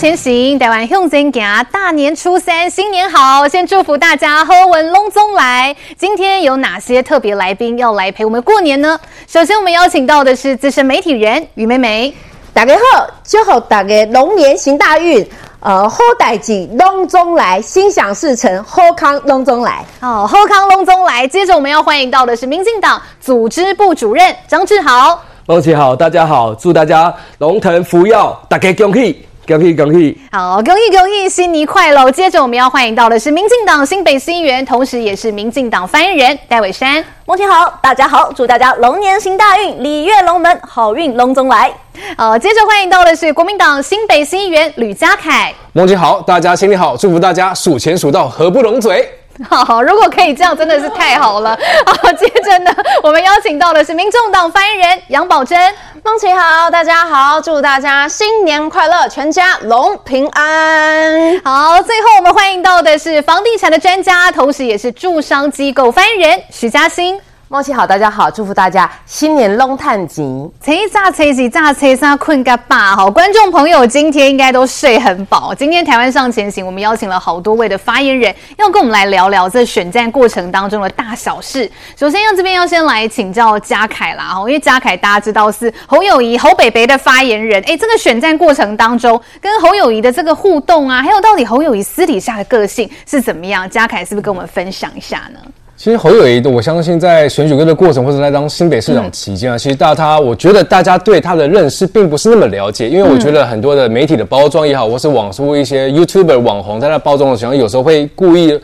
前行，台湾向前行，大年初三新年好！先祝福大家好运龙总来。今天有哪些特别来宾要来陪我们过年呢？首先，我们邀请到的是资深媒体人于美美。大家好，祝福大家龙年行大运，呃，好代志龙总来，心想事成，好康龙总来。哦，好康龙总来。接着，我们要欢迎到的是民进党组织部主任张志豪。龙姐好，大家好，祝大家龙腾福耀，大家恭喜恭喜恭喜！好，恭喜恭喜，新年快乐！接着我们要欢迎到的是民进党新北新议员，同时也是民进党发言人戴伟山。孟庆好，大家好，祝大家龙年行大运，鲤跃龙门，好运龙中来。好，接着欢迎到的是国民党新北新议员吕家凯。孟庆好，大家新年好，祝福大家数钱数到合不拢嘴。好，如果可以这样，真的是太好了。好，接着呢，我们邀请到的是民众党发言人杨宝珍。孟琦好，大家好，祝大家新年快乐，全家龙平安。好，最后我们欢迎到的是房地产的专家，同时也是住商机构发言人徐嘉欣。孟琦好，大家好，祝福大家新年龙探吉，车炸车几炸车上困个饱。好，观众朋友今天应该都睡很饱。今天台湾上前行，我们邀请了好多位的发言人，要跟我们来聊聊这选战过程当中的大小事。首先，要这边要先来请教嘉凯啦，哈，因为嘉凯大家知道是侯友宜侯北北的发言人，哎，这个选战过程当中跟侯友宜的这个互动啊，还有到底侯友宜私底下的个性是怎么样？嘉凯是不是跟我们分享一下呢？其实侯友谊，我相信在选举的过程或者在当新北市长期间啊，其实大他，我觉得大家对他的认识并不是那么了解，因为我觉得很多的媒体的包装也好，或是网络一些 YouTuber 网红在那包装的时候，有时候会故意。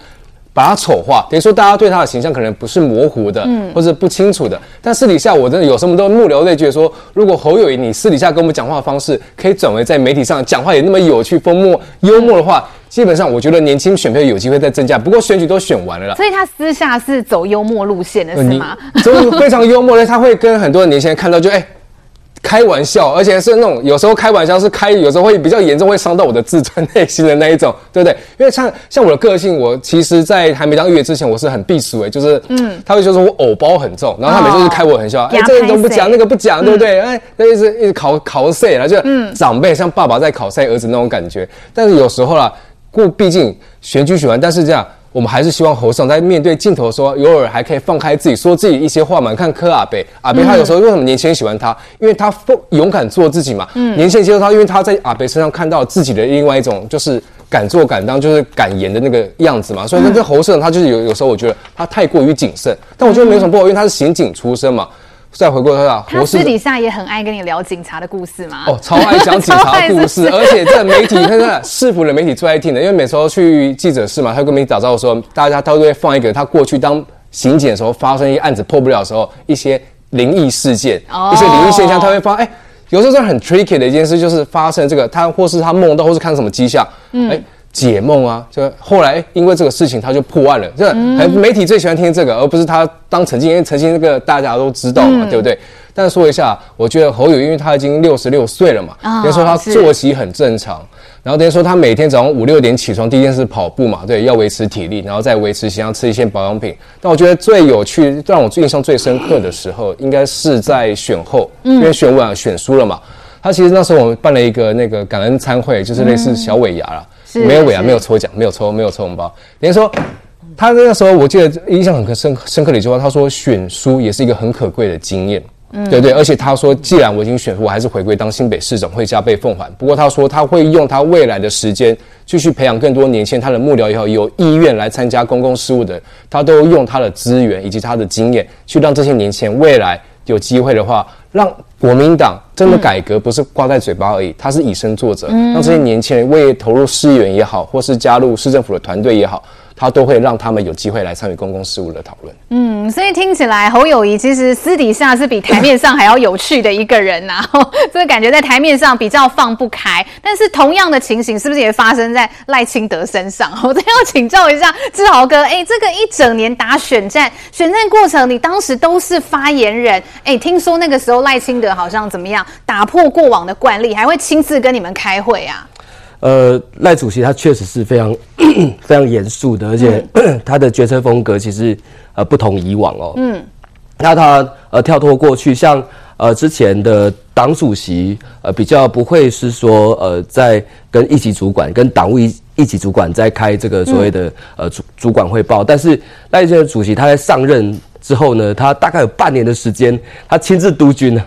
把他丑化，等于说大家对他的形象可能不是模糊的，嗯，或者不清楚的。但私底下我真的有什么都幕僚在觉得说，如果侯友谊你私底下跟我们讲话的方式可以转为在媒体上讲话也那么有趣、风默、幽默的话，基本上我觉得年轻选票有机会再增加。不过选举都选完了啦，所以他私下是走幽默路线的是吗？走非常幽默的，他会跟很多的年轻人看到就哎。欸开玩笑，而且是那种有时候开玩笑是开，有时候会比较严重，会伤到我的自尊内心的那一种，对不对？因为像像我的个性，我其实，在还没当议员之前，我是很避俗诶，就是嗯，他会就说我偶包很重，然后他每次就开我玩笑，哎、哦，这个都不讲，那个不讲，对不对？哎、嗯，那一直一直考考试了，就长辈像爸爸在考赛儿子那种感觉。但是有时候啦，故毕竟选举选完，但是这样。我们还是希望侯尚在面对镜头的时候，偶尔还可以放开自己，说自己一些话嘛。看柯阿北，阿北他有时候为什么年轻人喜欢他？因为他勇敢做自己嘛。嗯，年轻人接受他，因为他在阿北身上看到自己的另外一种，就是敢做敢当，就是敢言的那个样子嘛。所以那这侯胜他就是有有时候我觉得他太过于谨慎，但我觉得没什么不好，因为他是刑警出身嘛。再回过头来，他私底下也很爱跟你聊警察的故事嘛？哦，超爱讲警察 故事，而且这媒体看看市府的媒体最爱听的，因为每次都去记者室嘛，他跟媒体打招呼的时候，大家他都会放一个他过去当刑警的时候发生一些案子破不了的时候一些灵异事件，哦、一些灵异现象，他会发哎，有时候是很 tricky 的一件事，就是发生这个他或是他梦到或是看什么迹象，嗯，哎。解梦啊，就后来因为这个事情他就破案了。这媒体最喜欢听这个，而不是他当曾经，因为曾经这个大家都知道嘛，嗯、对不对？但说一下，我觉得侯友，因为他已经六十六岁了嘛，等于说他作息很正常，然后等于说他每天早上五六点起床，第一件事跑步嘛，对，要维持体力，然后再维持形象，吃一些保养品。但我觉得最有趣，让我印象最深刻的时候，应该是在选后，因为选完选输了嘛，他其实那时候我们办了一个那个感恩餐会，就是类似小尾牙了。没有尾啊，没有抽奖，没有抽，没有抽红包。等于说，他那个时候，我记得印象很深深刻的一句话，他说：“选书也是一个很可贵的经验，嗯、对对。”而且他说：“既然我已经选输，我还是回归当新北市长，会加倍奉还。”不过他说他会用他未来的时间继续培养更多年轻人，他的幕僚也好，有意愿来参加公共事务的，他都用他的资源以及他的经验，去让这些年轻人未来有机会的话，让。国民党真的改革不是挂在嘴巴而已，他是以身作则，让这些年轻人为投入市议员也好，或是加入市政府的团队也好。他都会让他们有机会来参与公共事务的讨论。嗯，所以听起来侯友宜其实私底下是比台面上还要有趣的一个人呐、啊。这个感觉在台面上比较放不开，但是同样的情形是不是也发生在赖清德身上？我真要请教一下志豪哥，哎，这个一整年打选战，选战过程你当时都是发言人，哎，听说那个时候赖清德好像怎么样打破过往的惯例，还会亲自跟你们开会啊？呃，赖主席他确实是非常 非常严肃的，而且、嗯、他的决策风格其实呃不同以往哦。嗯，那他呃呃跳脱过去，像呃之前的党主席呃比较不会是说呃在跟一级主管跟党务一一级主管在开这个所谓的呃主主管汇报，但是赖先生主席他在上任之后呢，他大概有半年的时间，他亲自督军呢，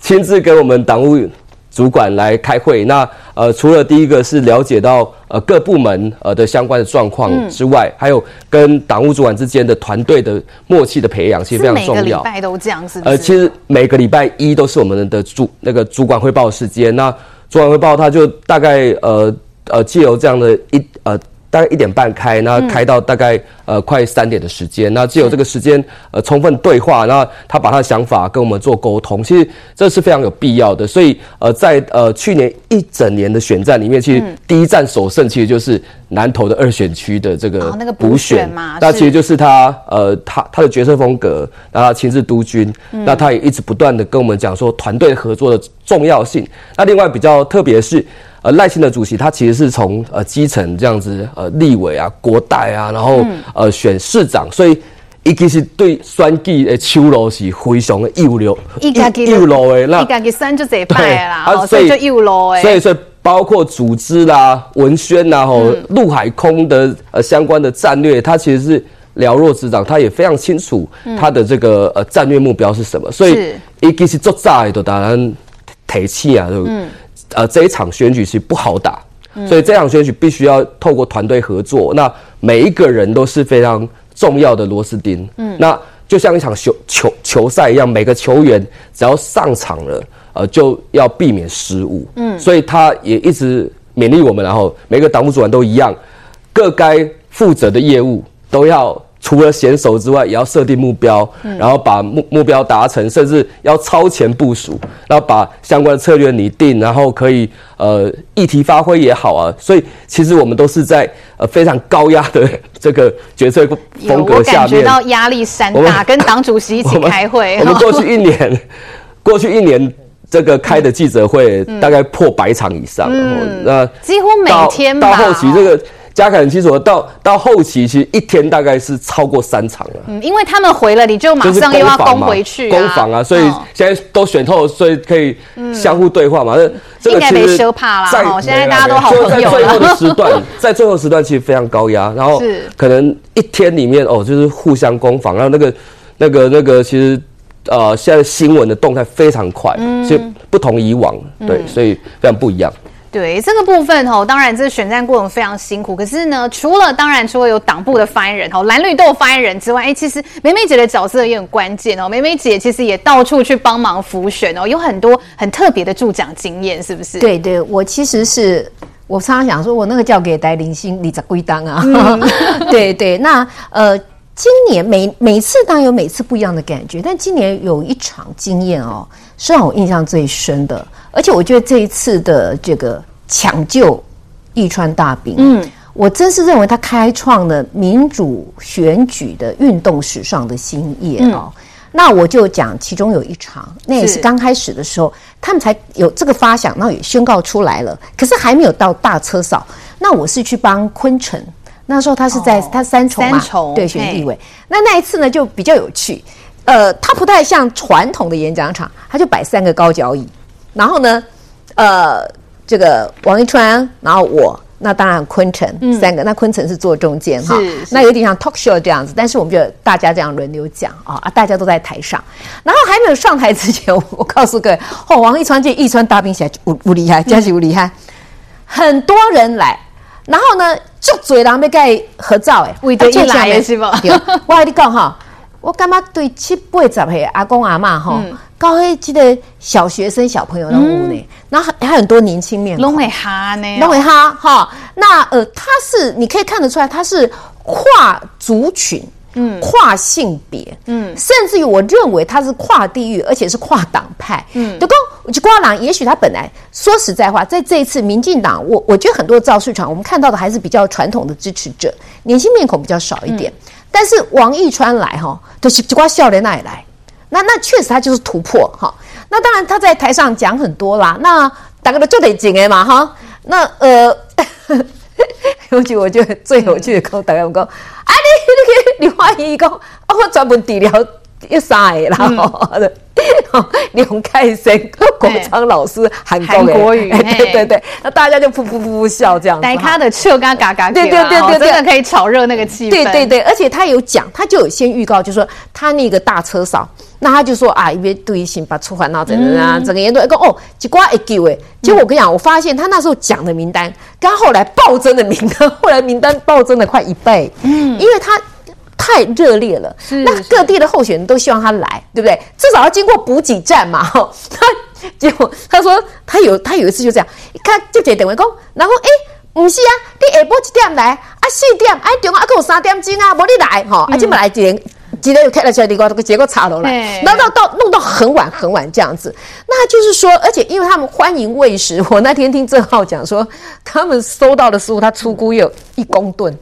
亲自跟我们党务。主管来开会，那呃，除了第一个是了解到呃各部门呃的相关的状况之外，嗯、还有跟党务主管之间的团队的默契的培养，其实非常重要。每个礼拜都这样，是不是？呃，其实每个礼拜一都是我们的主那个主管汇报时间。那主管汇报他就大概呃呃借由这样的一呃。大概一点半开，那开到大概呃快三点的时间，那只有这个时间呃充分对话，那他把他的想法跟我们做沟通，其实这是非常有必要的。所以呃在呃去年一整年的选战里面，其实第一战首胜其实就是南投的二选区的这个补选嘛，那其实就是他呃他他的决策风格，然后他亲自督军，那他也一直不断的跟我们讲说团队合作的重要性。那另外比较特别是。呃，赖清德主席他其实是从呃基层这样子呃立委啊、国代啊，然后呃选市长，所以一其实对选举的手路是非常的有流，一家有路的，那一家给选就这派啦，啊，所以就有路的。所以所以包括组织啦、文宣呐、吼陆海空的呃相关的战略，他其实是了若指掌，他也非常清楚他的这个呃战略目标是什么，所以一其实做在都当然提气啊，就。呃，这一场选举是不好打，所以这场选举必须要透过团队合作。那每一个人都是非常重要的螺丝钉。嗯，那就像一场球球球赛一样，每个球员只要上场了，呃，就要避免失误。嗯，所以他也一直勉励我们，然后每个党务主管都一样，各该负责的业务都要。除了选手之外，也要设定目标，然后把目目标达成，甚至要超前部署，然后把相关的策略拟定，然后可以呃议题发挥也好啊。所以其实我们都是在呃非常高压的这个决策风格下面，我感觉到压力山大，跟党主席一起开会。我们，我们过去一年，过去一年这个开的记者会大概破百场以上，嗯，那几乎每天到后期这个。加凯很清楚，到到后期其实一天大概是超过三场了。嗯，因为他们回了，你就马上又要攻回去，攻防啊，所以现在都选透，所以可以相互对话嘛。这这个其实没怕啦，现在大家都好朋友。在最后的时段，在最后时段其实非常高压，然后可能一天里面哦，就是互相攻防，然后那个那个那个其实呃，现在新闻的动态非常快，所以不同以往，对，所以非常不一样。对这个部分哦，当然这个选战过程非常辛苦。可是呢，除了当然除了有党部的发言人哦，蓝绿都有发言人之外，哎，其实梅梅姐的角色也很关键哦。梅梅姐其实也到处去帮忙辅选哦，有很多很特别的助讲经验，是不是？对对，我其实是我常常想说，我那个叫给戴林星你在归当啊。对对，那呃，今年每每次当然有每次不一样的感觉，但今年有一场经验哦，是让我印象最深的。而且我觉得这一次的这个抢救易川大兵，嗯，我真是认为他开创了民主选举的运动史上的新页哦。那我就讲其中有一场，那也是刚开始的时候，他们才有这个发想，那也宣告出来了，可是还没有到大车扫。那我是去帮昆城，那时候他是在他三重嘛，对，选地委。那那一次呢就比较有趣，呃，他不太像传统的演讲场，他就摆三个高脚椅。然后呢，呃，这个王一川，然后我，那当然坤城三个，嗯、那坤城是坐中间哈，那有点像 talk show 这样子，但是我们就大家这样轮流讲啊啊，大家都在台上，然后还没有上台之前，我，我告诉各位，哦，王一川这一川大兵起来无无厉害，真是无厉害，很多人来，然后呢，就嘴狼被盖合照诶，为着一来是不？我跟你讲哈，我感觉对七八十岁阿公阿嬷哈？嗯。高黑记得小学生小朋友那屋呢，然后还还很多年轻面孔，龙尾哈呢，拢会哈哈。那呃，他是你可以看得出来，他是跨族群，嗯，跨性别，嗯，甚至于我认为他是跨地域，而且是跨党派，嗯。德我就瓜郎，也许他本来说实在话，在这一次民进党，我我觉得很多造势场，我们看到的还是比较传统的支持者，年轻面孔比较少一点。但是王一川来哈，都是瓜笑脸那里来。那那确实他就是突破哈，那当然他在台上讲很多啦，那大家都就得紧哎嘛哈，那呃，尤其我觉得最有趣的，跟大家讲，哎你你你欢迎一个，我专门治疗一塞然后梁凯声、国昌老师韩 国语，对 对对，那大家就噗噗噗噗笑这样。带他的笑嘎嘎嘎，对对对对，真的可以炒热那个气氛。对对对，而且他有讲，他就有先预告，就说他那个大车少，那他就说啊，因为对新把出环闹整的啊，整个年度一个哦，结果一丢哎，结果我跟你讲，我发现他那时候讲的名单，跟后来暴增的名单，后来名单暴增了快一倍，嗯，因为他。太热烈了，那各地的候选人都希望他来，对不对？至少要经过补给站嘛。哈，他结果他说他有他有一次就这样，一看就接电话讲，然后哎，不是啊，你下晡几点来？啊四点，哎中啊，还有三点钟啊，无你来哈，啊，今本来几点几点又开了出来，结果结果茶楼来，然后到到弄到很晚很晚这样子。那就是说，而且因为他们欢迎喂食，我那天听郑浩讲说，他们收到的食物，他出估有一公吨。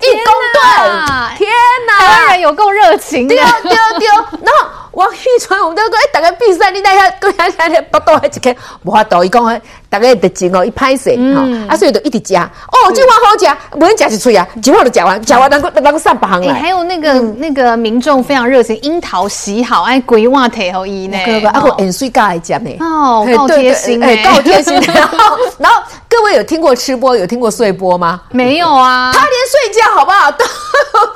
一公吨，天哪！台湾人有够热情，丢丢丢。然后王一川，我们都说，哎，大家比赛，你那下过下下来不到还一个，无法度，伊讲，大家得劲哦，一拍水，哈，啊，所以就一直加。哦，今晚好食，无人加一嘴啊，今晚就加完，加完能够能够上百行来。还有那个那个民众非常热情，樱桃洗好，哎，规划提好伊呢，啊，个盐水加来加呢，哦，够贴心哎，够贴心。然后，然后各位有听过吃播，有听过睡播吗？没有啊，他连睡觉好不好都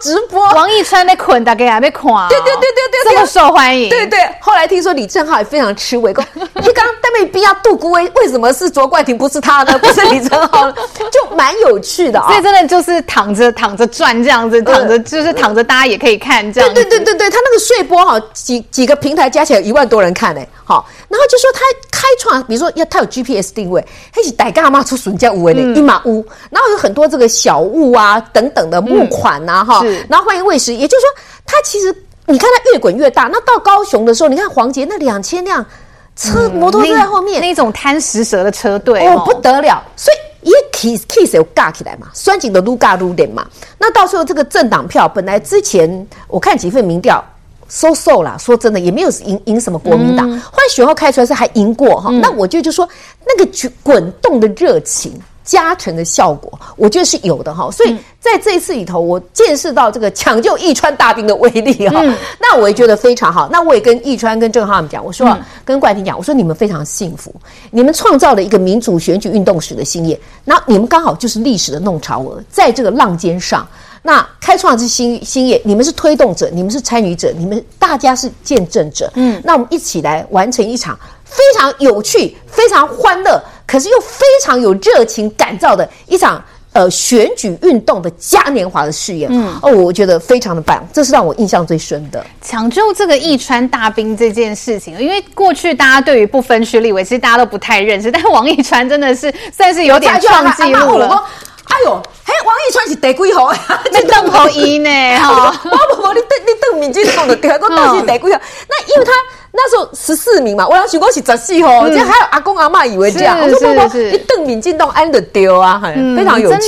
直播。王一川被捆，大概还没垮。对对对对对，这么受欢迎。对对，后来听说李正浩也非常吃味，讲你刚但没必要杜姑威为什么是卓冠廷不是他呢？不是李正浩，就蛮有趣的啊。所以真的就是躺着躺着转这样子，躺着就是躺着，大家也可以看这样。对对对对对，他那个睡播哈，几几个平台加起来一万多人看呢。好，然后就说他开创，比如说要他有 GPS 定位，他是带干嘛出笋家屋的一马屋，然后有很多这个小物啊等等的木款呐哈，然后欢迎喂食，也就是说它其实。你看它越滚越大，那到高雄的时候，你看黄杰那两千辆车摩托车在后面，那种贪食蛇的车队哦不得了，所以一 kiss kiss 有尬起来嘛，酸紧的撸尬撸点嘛。那到时候这个政党票，本来之前我看几份民调，so so 啦，说真的也没有赢赢什么国民党，后来选后开出来是还赢过哈。那我就就说那个滚动的热情。加成的效果，我觉得是有的哈，所以在这一次里头，我见识到这个抢救义川大兵的威力哈，那我也觉得非常好。那我也跟义川跟郑浩他们讲，我说跟冠廷讲，我说你们非常幸福，你们创造了一个民主选举运动史的新页，那你们刚好就是历史的弄潮儿，在这个浪尖上，那开创之新新业，你们是推动者，你们是参与者，你们大家是见证者，嗯，那我们一起来完成一场非常有趣、非常欢乐。可是又非常有热情感召的一场呃选举运动的嘉年华的试验，嗯哦，我觉得非常的棒，这是让我印象最深的。抢救这个义川大兵这件事情，因为过去大家对于不分区立委，其实大家都不太认识，但是王一川真的是算是有点创纪录了。哎呦，嘿，王一川是第几号？你邓侯一呢？哈，不不不，你邓你邓敏进讲的第二个到底第几号？那因为他。那时候十四名嘛，我要许过是十四号，这、嗯、还有阿公阿妈以为这样，我说不不，你邓敏进都安的丢啊，嗯、非常有趣。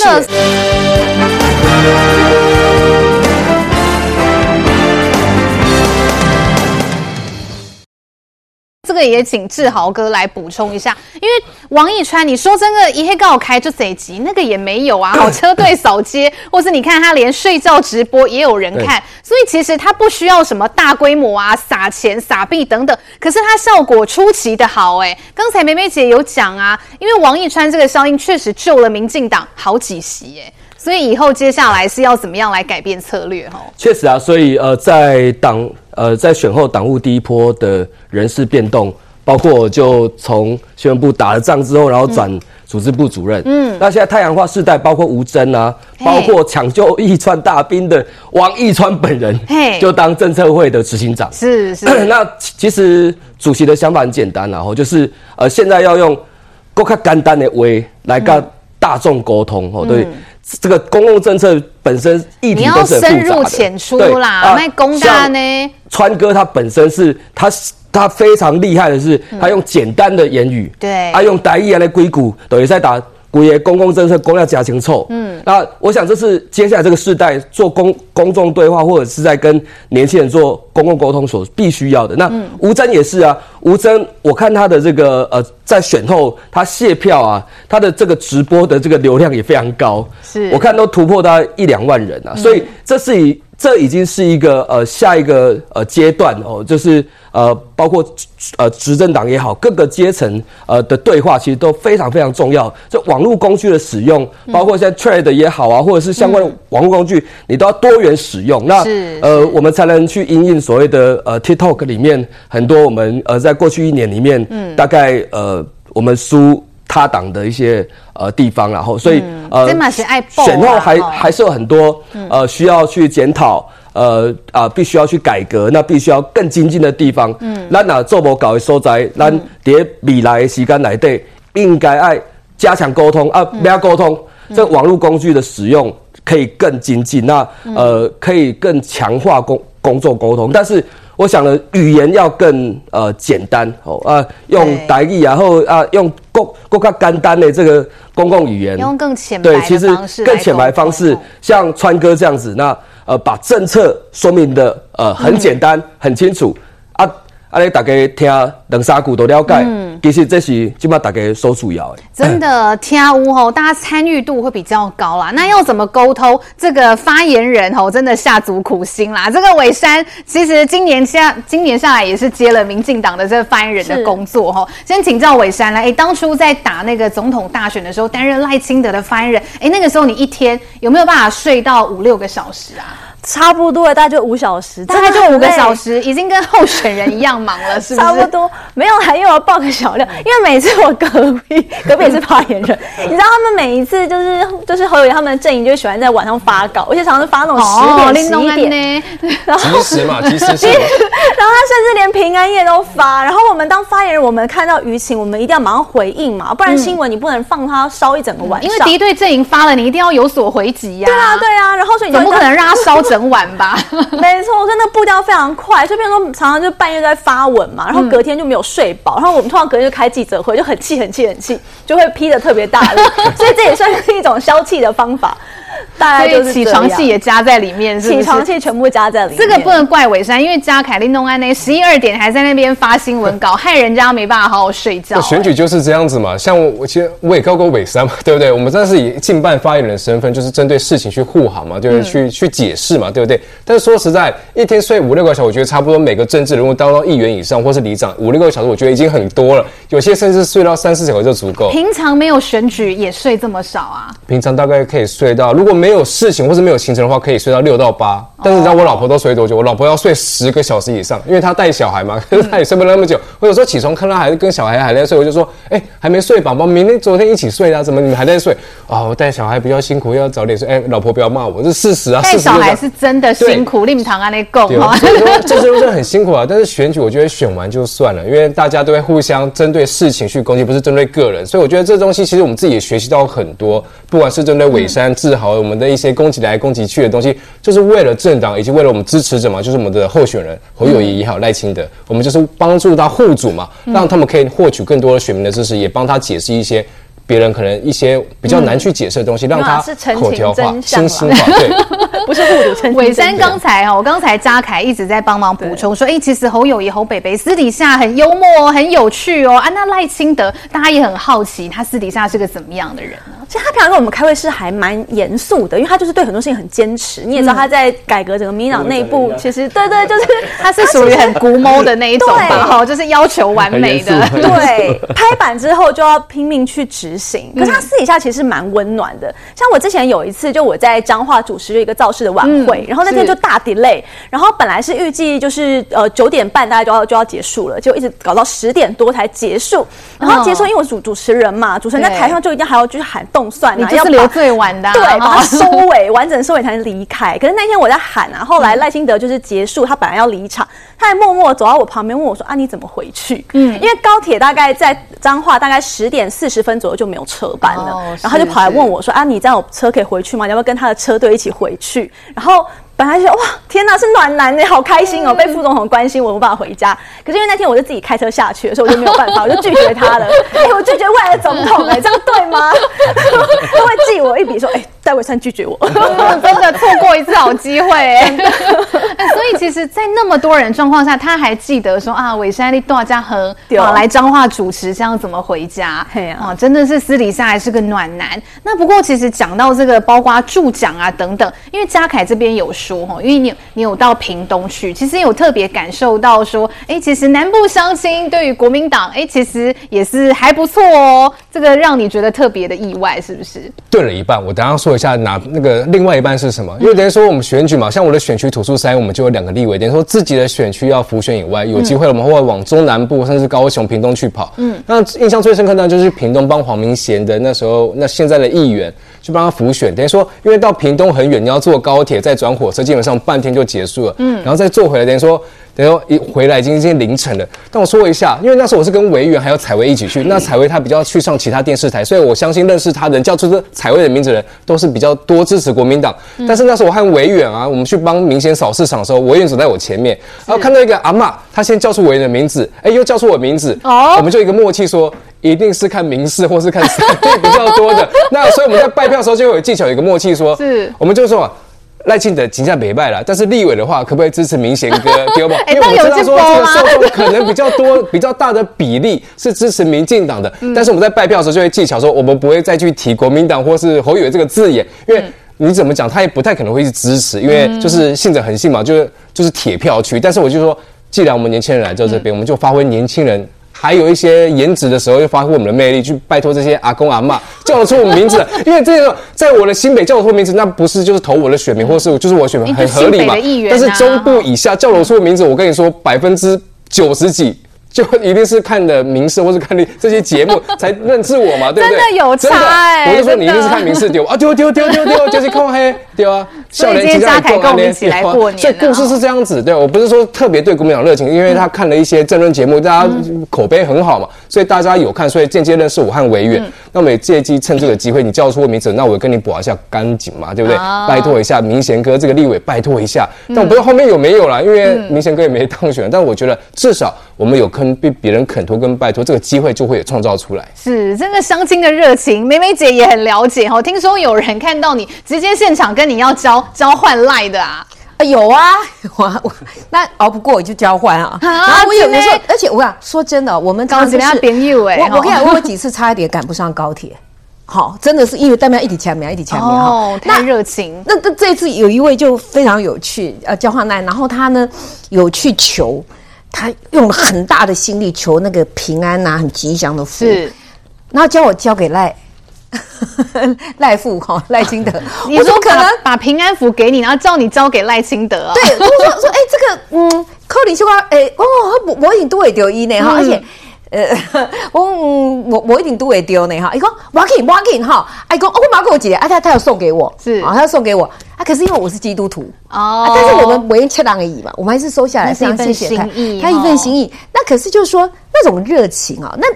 这个也请志豪哥来补充一下，因为王一川，你说真的，一黑刚好开就贼急，那个也没有啊，好车队扫街，或是你看他连睡觉直播也有人看，所以其实他不需要什么大规模啊，撒钱撒币等等，可是他效果出奇的好哎。刚才梅梅姐有讲啊，因为王一川这个效应确实救了民进党好几席哎，所以以后接下来是要怎么样来改变策略哈？确实啊，所以呃，在党。呃，在选后党务第一波的人事变动，包括就从新闻部打了仗之后，然后转组织部主任。嗯，那现在太阳花世代，包括吴征啊，包括抢救义川大兵的王义川本人，就当政策会的执行长。是是。那其实主席的想法很简单，然后就是呃，现在要用够较简单的话来跟大众沟通。哦，对。这个公共政策本身议题都是很复杂的，深入浅出啦，那公大呢？川哥他本身是他他非常厉害的是，他用简单的言语，对，他用台语来硅谷，等于在打。古爷公共政策公要加清楚。嗯，那我想这是接下来这个世代做公公众对话，或者是在跟年轻人做公共沟通所必须要的。那吴征也是啊，吴征我看他的这个呃，在选后他卸票啊，他的这个直播的这个流量也非常高，是我看都突破到一两万人啊，所以这是以。这已经是一个呃下一个呃阶段哦，就是呃包括呃执政党也好，各个阶层呃的对话，其实都非常非常重要。这网络工具的使用，包括现在 Thread 也好啊，或者是相关的网络工具，你都要多元使用。那呃，我们才能去因应所谓的呃 TikTok 里面很多我们呃在过去一年里面，嗯，大概呃我们输。他党的一些呃地方，然后所以、嗯、呃选后还还是有很多呃需要去检讨，呃啊、呃、必须要去改革，那必须要更精进的地方。嗯，咱哪做不搞的所在，咱在未来的时间内底应该爱加强沟通啊，不要沟通，嗯、这网络工具的使用可以更精进，那呃可以更强化工工作沟通，但是。我想呢，语言要更呃简单哦啊，用台语，然后啊用更更加简单的这个公共语言，用更浅白对，其实更浅白方式，像川哥这样子，那呃把政策说明的呃很简单、嗯、很清楚啊。啊！你大家听两三句都了解，嗯、其实这是起码大家所主要的。真的 听有吼，大家参与度会比较高啦。那要怎么沟通？这个发言人吼，真的下足苦心啦。这个伟山其实今年下今年下来也是接了民进党的这个发言人的工作吼。先请教伟山来，哎，当初在打那个总统大选的时候，担任赖清德的发言人，哎，那个时候你一天有没有办法睡到五六个小时啊？差不多，大概就五小时，大概就五个小时，已经跟候选人一样忙了，是不是？差不多，没有，还又要爆个小料，因为每次我隔壁 隔壁也是发言人，你知道他们每一次就是就是侯友宜他们的阵营就喜欢在晚上发稿，而且常常发那种十点十一点，然后及时嘛，及时性。然后他甚至连平安夜都发，然后我们当发言人，我们看到舆情，我们一定要马上回应嘛，不然新闻你不能放他烧一整个晚上，因为敌对阵营发了，你一定要有所回击呀。对啊，对啊，然后所以你总不可能让他烧整。晚吧，没错，步调非常快，所以变成说常常就半夜在发文嘛，然后隔天就没有睡饱，然后我们通常隔天就开记者会，就很气、很气、很气，就会批的特别大力，所以这也算是一种消气的方法。大概就是起床气也加在里面是是，起床气全部加在里面。这个不能怪伟山，因为加凯利弄安呢，十一二点还在那边发新闻稿，害人家没办法好好睡觉。选举就是这样子嘛，像我，我其实我也告过伟山嘛，对不对？我们真的是以近半发言人的身份，就是针对事情去护航嘛，就是去、嗯、去解释嘛，对不对？但是说实在，一天睡五六个小时，我觉得差不多每个政治人物当到议员以上，或是里长五六个小时，我觉得已经很多了。有些甚至睡到三四小时就足够。平常没有选举也睡这么少啊？平常大概可以睡到，如果没有事情或是没有行程的话，可以睡到六到八。但是你知道我老婆都睡多久？我老婆要睡十个小时以上，因为她带小孩嘛，可 是她也睡不了那么久。我有时候起床看她还是跟小孩还在睡，我就说：“哎、欸，还没睡，宝宝，明天、昨天一起睡啊？怎么你们还在睡？”啊、哦，我带小孩比较辛苦，要早点睡。哎、欸，老婆不要骂我，这是事实啊。带小孩是真的辛苦，令堂啊那够哈。所以说这真的很辛苦啊。但是选举，我觉得选完就算了，因为大家都会互相针对事情去攻击，不是针对个人。所以我觉得这东西其实我们自己也学习到很多，不管是针对伟山、志豪我们的一些攻击来攻击去的东西，就是为了政党以及为了我们。支持者嘛，就是我们的候选人侯友谊也好，赖清德，我们就是帮助他户主嘛，让他们可以获取更多的选民的支持，也帮他解释一些。别人可能一些比较难去解释的东西，让他口条化、清新化，对，不是误读真暐姗刚才哈，我刚才嘉凯一直在帮忙补充说，哎，其实侯友谊侯北北私底下很幽默、哦很有趣哦。啊，那赖清德大家也很好奇，他私底下是个怎么样的人呢？其实他平常跟我们开会是还蛮严肃的，因为他就是对很多事情很坚持。你也知道他在改革整个民进党内部，其实对对，就是 他是属于很古猫的那一种吧，哈，就是要求完美的。对，拍板之后就要拼命去执行。可是他私底下其实蛮温暖的。像我之前有一次，就我在彰化主持了一个造势的晚会，然后那天就大 delay，然后本来是预计就是呃九点半大概就要就要结束了，就一直搞到十点多才结束。然后结束，因为我主主持人嘛，主持人在台上就一定还要去喊动算，你就是留最晚的，对，把它收尾 完整收尾才能离开。可是那天我在喊啊，后来赖清德就是结束，他本来要离场，他还默默走到我旁边问我说：“啊，你怎么回去？”嗯，因为高铁大概在彰化大概十点四十分左右就没有车。班了，哦、然后他就跑来问我说：“啊，你这样有车可以回去吗？你要不要跟他的车队一起回去？”然后。本来就哇，天哪，是暖男呢，好开心哦！被副总统关心，我无法回家。可是因为那天我就自己开车下去，所以我就没有办法，我就拒绝他了。哎，我拒绝未来的总统，哎，这样对吗？他会记我一笔，说，哎，戴伟山拒绝我，真的错过一次好机会，哎。所以其实，在那么多人状况下，他还记得说啊，伟山你大家和啊来彰化主持，这样怎么回家？啊，真的是私底下还是个暖男。那不过其实讲到这个，包括助讲啊等等，因为嘉凯这边有说。说哈，因为你你有到屏东去，其实有特别感受到说，哎，其实南部相亲对于国民党，哎，其实也是还不错哦。这个让你觉得特别的意外，是不是？对了一半，我刚刚说一下哪那个另外一半是什么？因为等于说我们选举嘛，像我的选区土树山，我们就有两个立委，等于说自己的选区要浮选以外，有机会我们会往中南部甚至高雄、屏东去跑。嗯，那印象最深刻呢，就是屏东帮黄明贤的那时候，那现在的议员。去帮他浮选，等于说，因为到屏东很远，你要坐高铁再转火车，基本上半天就结束了。嗯，然后再坐回来，等于说，等于说一回来已经已经凌晨了。但我说一下，因为那时候我是跟维园还有采薇一起去，那采薇她比较去上其他电视台，所以我相信认识她的人叫出这采薇的名字的人都是比较多支持国民党。嗯、但是那时候我和维园啊，我们去帮明贤扫市场的时候，维园走在我前面，然后看到一个阿嬷，她先叫出维园的名字，哎，又叫出我名字，哦，我们就一个默契说。一定是看民视或是看三立 比较多的，那所以我们在拜票的时候就有技巧，有一个默契说，是，我们就说赖庆德请假没拜了，但是立委的话可不可以支持明贤哥，对不？因为我们知道说这个受众可能比较多，比较大的比例是支持民进党的，但是我们在拜票的时候就会技巧说，我们不会再去提国民党或是侯友宜这个字眼，因为你怎么讲他也不太可能会去支持，因为就是信者恒信嘛，就是就是铁票区，但是我就说，既然我们年轻人来到这边，我们就发挥年轻人。还有一些颜值的时候，又发挥我们的魅力，去拜托这些阿公阿嬷叫得出我们名字，因为这个在我的新北叫得出名字，那不是就是投我的选民，或是就是我选民，很合理嘛。但是中部以下叫得出名字，我跟你说百分之九十几。就一定是看的民事，或是看的这些节目 才认识我嘛，对不对？真的有差哎、欸！我就说你一定是看民事丢啊丢丢丢丢丢，就是看黑丢啊！所以今天嘉凯跟我们一起来过年，所以故事是这样子，对，我不是说特别对国民党热情，因为他看了一些政论节目，大家口碑很好嘛，所以大家有看，所以间接认识我和维远。嗯、那我们也借机趁这个机会，你叫出我名字，那我跟你补一下干净嘛，对不对？哦、拜托一下明贤哥这个立委，拜托一下。但我不知道后面有没有啦，因为明贤哥也没当选，但我觉得至少。我们有跟被别人恳托跟拜托，这个机会就会有创造出来。是，真的相亲的热情，美美姐也很了解哈。听说有人看到你直接现场跟你要交交换赖的啊？啊有啊，我我那熬不过我就交换啊。啊然后我有的时候，而且我讲说真的，我们高铁要朋友哎，我我跟你讲，我有几次差一点赶不上高铁。好，真的是因为代表一起签名，一起签名哈。哦，太热情。那那这次有一位就非常有趣，呃，交换赖，然后他呢有去求。他用了很大的心力求那个平安呐、啊，很吉祥的福，然后叫我交给赖 赖富哈赖清德，你说可能把平安符给你，然后叫你交给赖清德啊？对，我说说哎，这个嗯，扣你西瓜哎，哦，我我已经都会丢一呢哈，而且。呃，我我我一定都会丢呢哈。伊讲我给我给哈，哎讲我妈给我姐，啊他他要送给我，是啊他要送给我啊。可是因为我是基督徒哦、啊，但是我们唯一切当而已嘛，我们还是收下来，非常谢谢他，他一份心意。那可是就是说那种热情啊，那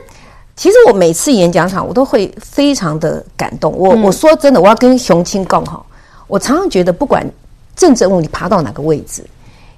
其实我每次演讲场我都会非常的感动。我、嗯、我说真的，我要跟乡亲讲哈，我常常觉得不管政治人物你爬到哪个位置，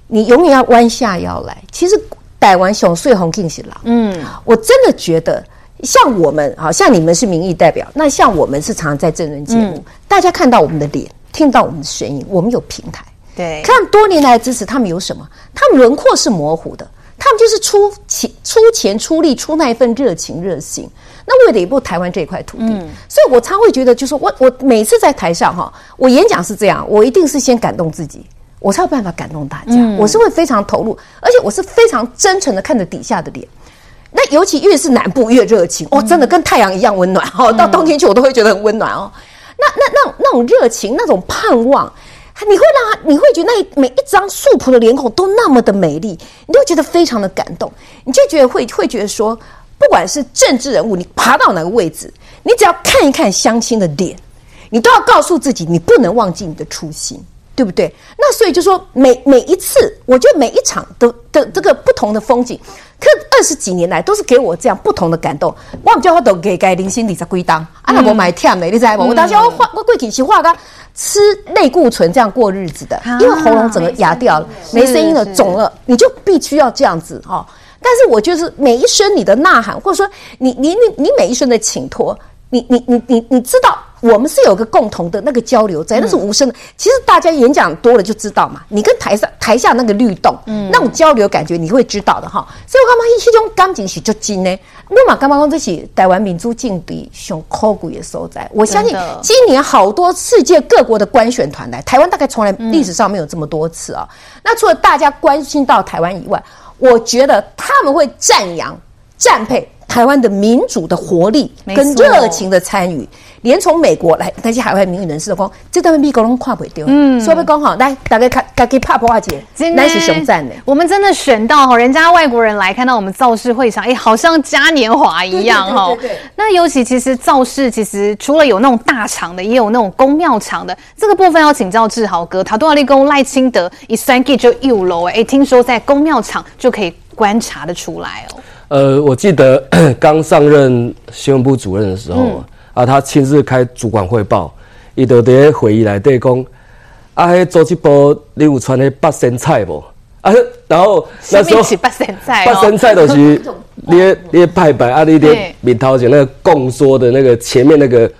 你永远要弯下腰来。其实。台湾熊睡红进行了，嗯，我真的觉得像我们，好像你们是民意代表，那像我们是常常在政论节目，嗯、大家看到我们的脸，听到我们的声音，我们有平台，对，看多年来的支持，他们有什么？他们轮廓是模糊的，他们就是出钱、出钱、出力、出那一份热情、热心，那为了一部台湾这一块土地，嗯、所以我常会觉得，就是我我每次在台上哈，我演讲是这样，我一定是先感动自己。我才有办法感动大家，嗯、我是会非常投入，而且我是非常真诚的看着底下的脸。那尤其越是南部越热情，哦，真的跟太阳一样温暖哦。到冬天去我都会觉得很温暖哦。那那那那种热情，那种盼望，你会让他，你会觉得那每一张素朴的脸孔都那么的美丽，你都觉得非常的感动。你就觉得会会觉得说，不管是政治人物，你爬到哪个位置，你只要看一看乡亲的脸，你都要告诉自己，你不能忘记你的初心。对不对？那所以就说每每一次，我觉得每一场都的这个不同的风景，可二十几年来都是给我这样不同的感动。我们叫我都给给零星里在归档，啊，那我买甜的，你知道吗？我当时我画我过去是画个吃类固醇这样过日子的，因为喉咙整个哑掉了，没声音了，肿了，你就必须要这样子哈。但是我就是每一声你的呐喊，或者说你你你你每一声的请托，你你你你你知道。我们是有个共同的那个交流在，那是无声的。其实大家演讲多了就知道嘛，你跟台上台下那个律动，嗯，那种交流感觉你会知道的哈。所以我干嘛一这种感情是就真呢？我嘛干嘛讲这是台湾民主竞比上可贵的所在。我相信今年好多世界各国的官选团来台湾，大概从来历史上没有这么多次啊。那除了大家关心到台湾以外，我觉得他们会赞扬、赞佩。台湾的民主的活力跟热情的参与，连从美国来那些海外名誉人士都讲，这段美国人跨不掉。嗯，说不讲好，来大家看，大概怕破化姐，那是熊赞的。我们真的选到哈，人家外国人来看到我们造势会场，哎，好像嘉年华一样哈。那尤其其实造势，其实除了有那种大场的，也有那种宫庙场的。这个部分要请教志豪哥，他多少立功赖清德一三 G 就一楼哎，听说在宫庙场就可以观察得出来哦。呃，我记得 刚上任新闻部主任的时候、嗯、啊，他亲自开主管汇报，伊就在会议来对讲，啊，迄周吉波你有穿那八仙菜不？啊，然后那时候八仙菜，八仙菜都是 你你拜拜啊，你的面头前那个供桌的那个前面那个。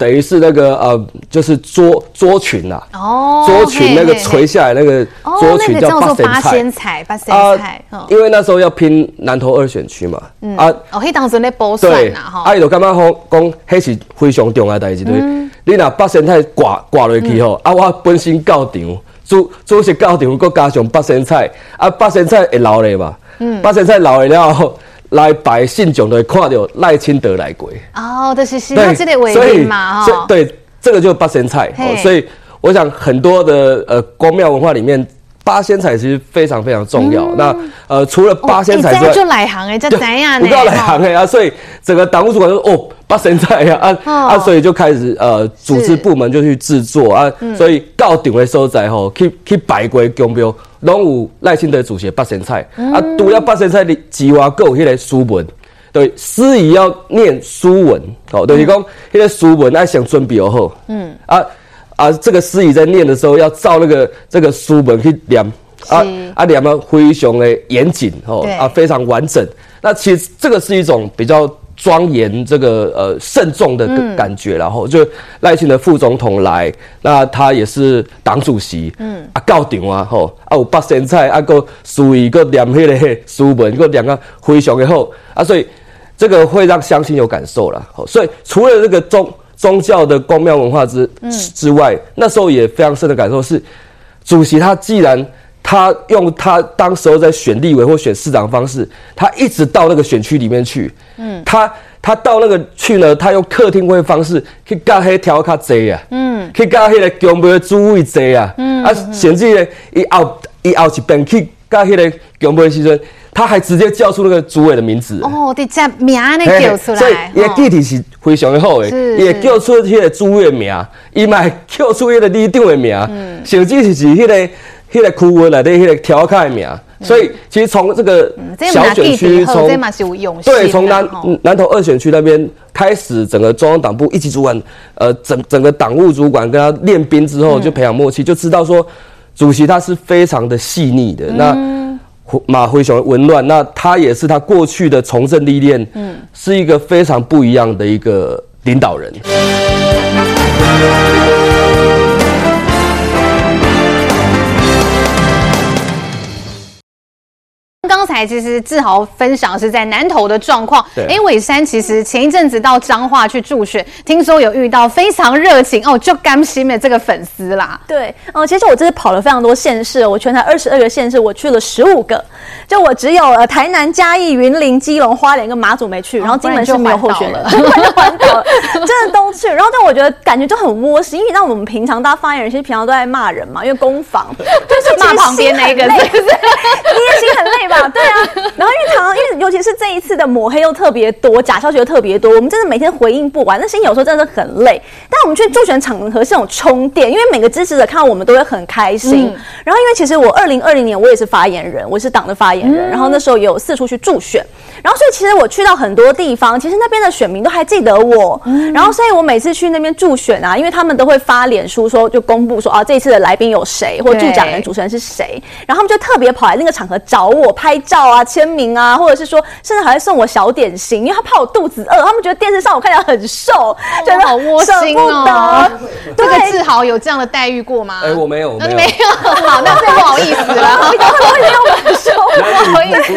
等于是那个呃，就是桌桌裙呐，哦，桌裙那个垂下来那个桌裙叫八仙菜，八仙菜，因为那时候要拼南投二选区嘛，啊，哦，迄当时咧补选呐，哈，啊，伊就感觉讲讲，迄是非常重要的代志，对，你若八仙菜挂挂落去吼，啊，我本身到场，主主席到场，搁加上八仙菜，啊，八仙菜会老嘞嘛，嗯，八仙菜老了后。来百姓囧的看到赖清德来过哦，就是是他这里为例嘛哈，对，这个就是八仙菜哦，所以我想很多的呃宫庙文化里面，八仙菜其实非常非常重要。那呃除了八仙菜之外，就来行哎，这怎样呢？不要来行哎啊，所以整个党务主管说哦，八仙菜呀啊啊，所以就开始呃组织部门就去制作啊，所以到顶的所在吼，去去摆过宫庙。拢有赖清德主席八仙菜，嗯、啊，除了八仙菜的之外，还有迄个书文，对，司仪要念书文，哦，就是讲迄个书文要先准备好，嗯，啊啊，这个司仪在念的时候要照那个这个书文去念，啊啊念得非常的严谨，哦，啊非常完整，那其实这个是一种比较。庄严这个呃慎重的感觉，然后就赖清德副总统来，那他也是党主席，嗯啊到场啊吼啊有八仙菜啊个书仪个念迄个书文个念个非常的好啊，所以这个会让乡亲有感受了。好，所以除了这个宗宗教的公庙文化之之外，那时候也非常深的感受是，主席他既然。他用他当时候在选立委或选市长的方式，他一直到那个选区里面去。嗯，他他到那个去呢，他用客厅会的方式去加黑调卡贼啊。嗯，去加黑的宫庙的主位贼啊。嗯，啊，甚至呢，一后一后一边去加黑的宫庙时阵，他还直接叫出那个主委的名字。哦，直接名呢叫出来。所以，伊的记忆是非常的好诶。是。伊会叫出迄个主委的名，伊嘛叫出迄个里长的名。嗯。甚至是是迄个。迄个区域内底迄个调开名，所以其实从这个小选区，从对从南南投二选区那边开始，整个中央党部一级主管，呃，整整个党务主管跟他练兵之后，就培养默契，就知道说主席他是非常的细腻的。那马辉雄文乱，那他也是他过去的从政历练，嗯，是一个非常不一样的一个领导人。刚才其实志豪分享是在南投的状况，哎，伟山其实前一阵子到彰化去助选，听说有遇到非常热情哦，就甘心的这个粉丝啦。对，哦，其实我这次跑了非常多县市，我全台二十二个县市，我去了十五个，就我只有呃台南、嘉义、云林、基隆、花莲跟马祖没去，然后金门是没有候选人，真的环岛了，真的都去。然后但我觉得感觉就很窝心，因为那我们平常大家发言人其实平常都在骂人嘛，因为攻防，就是骂旁边那一个，是不是？你也心很累吧？对啊，然后因为常常因为尤其是这一次的抹黑又特别多，假消息又特别多，我们真的每天回应不完，那心有时候真的很累。但我们去助选场合是有充电，因为每个支持者看到我们都会很开心。嗯、然后因为其实我二零二零年我也是发言人，我是党的发言人，嗯、然后那时候也有四处去助选。然后所以其实我去到很多地方，其实那边的选民都还记得我。嗯、然后所以我每次去那边助选啊，因为他们都会发脸书说，就公布说啊，这一次的来宾有谁，或助讲人主持人是谁，然后他们就特别跑来那个场合找我拍照啊、签名啊，或者是说甚至还会送我小点心，因为他怕我肚子饿，他们觉得电视上我看起来很瘦，觉得好窝心哦。对这个志豪有这样的待遇过吗？哎，我没有，没有。没有好，那最不好意思了，他们会这么说，不好意思。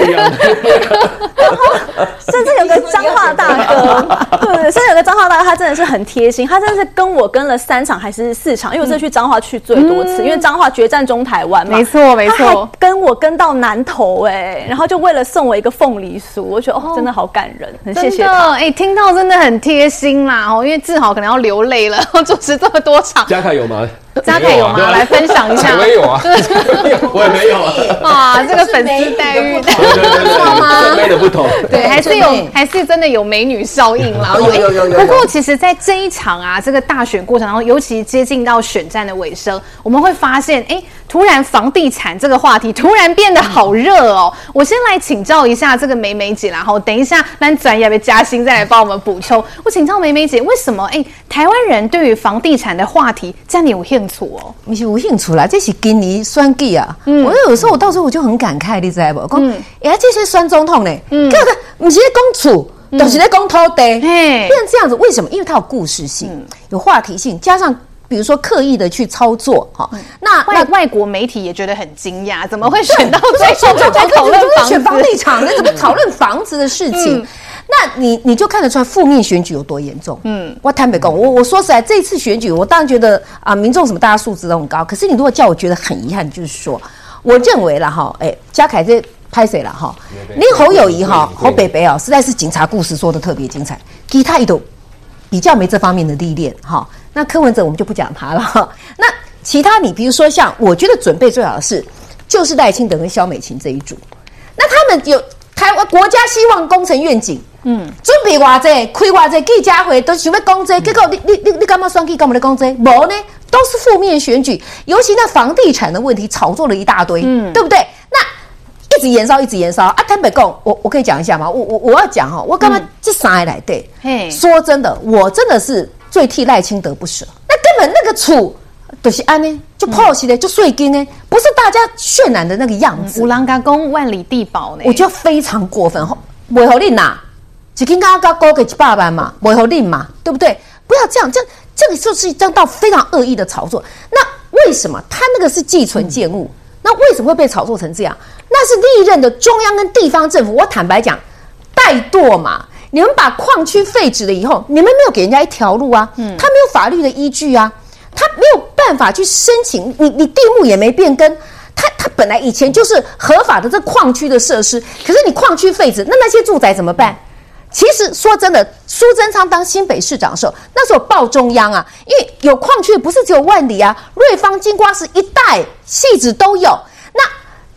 甚至有个彰化大哥，对，甚至有个彰化大哥，他真的是很贴心，他真的是跟我跟了三场还是四场，因为我这去彰化去最多次，因为彰化决战中台湾嘛，没错没错，跟我跟到南投哎，然后就为了送我一个凤梨酥，我觉得哦，真的好感人，很谢谢他，哎，听到真的很贴心啦哦，因为志豪可能要流泪了，主 持这么多场，嘉凯有吗？嘉凯有吗？来分享一下。我也有啊，我也没有啊。哇，这个粉丝待遇，对对对，美的不同。对，还是有，还是真的有美女效应啦。有有有有。不过，其实，在这一场啊，这个大选过程当中，尤其接近到选战的尾声，我们会发现，哎，突然房地产这个话题突然变得好热哦。我先来请教一下这个梅梅姐，然后等一下让专业的嘉欣再来帮我们补充。我请教梅梅姐，为什么哎，台湾人对于房地产的话题这样有兴趣？哦，不是有兴趣啦，这是今年选举啊。嗯、我有时候我到时候我就很感慨，你知道不？讲，哎、嗯，这些选总统呢，嗯，看 看不是在讲厝，都是在讲土地，变成这样子，为什么？因为它有故事性，嗯、有话题性，加上比如说刻意的去操作，哈、嗯，那外那外国媒体也觉得很惊讶，怎么会选到最后就在讨论房子、房地产？那怎么讨论房子的事情？嗯那你你就看得出来负面选举有多严重。嗯，我坦白讲，我我说实在，这次选举，我当然觉得啊，民众什么大家素质都很高。可是你如果叫我觉得很遗憾，就是说，我认为了哈，哎，嘉凯这拍谁了哈？你侯友谊哈，侯北北啊，实在是警察故事说的特别精彩。其他一都比较没这方面的历练哈。那柯文哲我们就不讲他了哈。那其他你比如说像，我觉得准备最好的是就是赖清德跟萧美琴这一组。那他们有台湾国家希望工程愿景。嗯，准备偌济，开偌济记者会，都是想要讲这个，结果你你你你干嘛算计干嘛来讲这个？无呢，都是负面选举，尤其那房地产的问题炒作了一大堆，嗯，对不对？那一直延烧，一直延烧啊！坦白讲，我我可以讲一下吗？我我我要讲哈，我干嘛这啥来对？嘿，说真的，我真的是最替赖清德不舍。那根本那个处都是安呢，就破起来就碎金呢，不是大家渲染的那个样子。五郎嘎公万里地堡呢，我觉得非常过分。为何你呐？只听刚刚高给一百万嘛，维和令嘛，对不对？不要这样，这这个就是一道非常恶意的炒作。那为什么他那个是寄存建物？嗯、那为什么会被炒作成这样？那是历任的中央跟地方政府，我坦白讲，怠惰嘛。你们把矿区废止了以后，你们没有给人家一条路啊，嗯，他没有法律的依据啊，他没有办法去申请，你你地目也没变更，他他本来以前就是合法的这矿区的设施，可是你矿区废止，那那些住宅怎么办？其实说真的，苏贞昌当新北市长的时候，那时候报中央啊，因为有矿区不是只有万里啊，瑞芳、金瓜石一带、戏子都有。那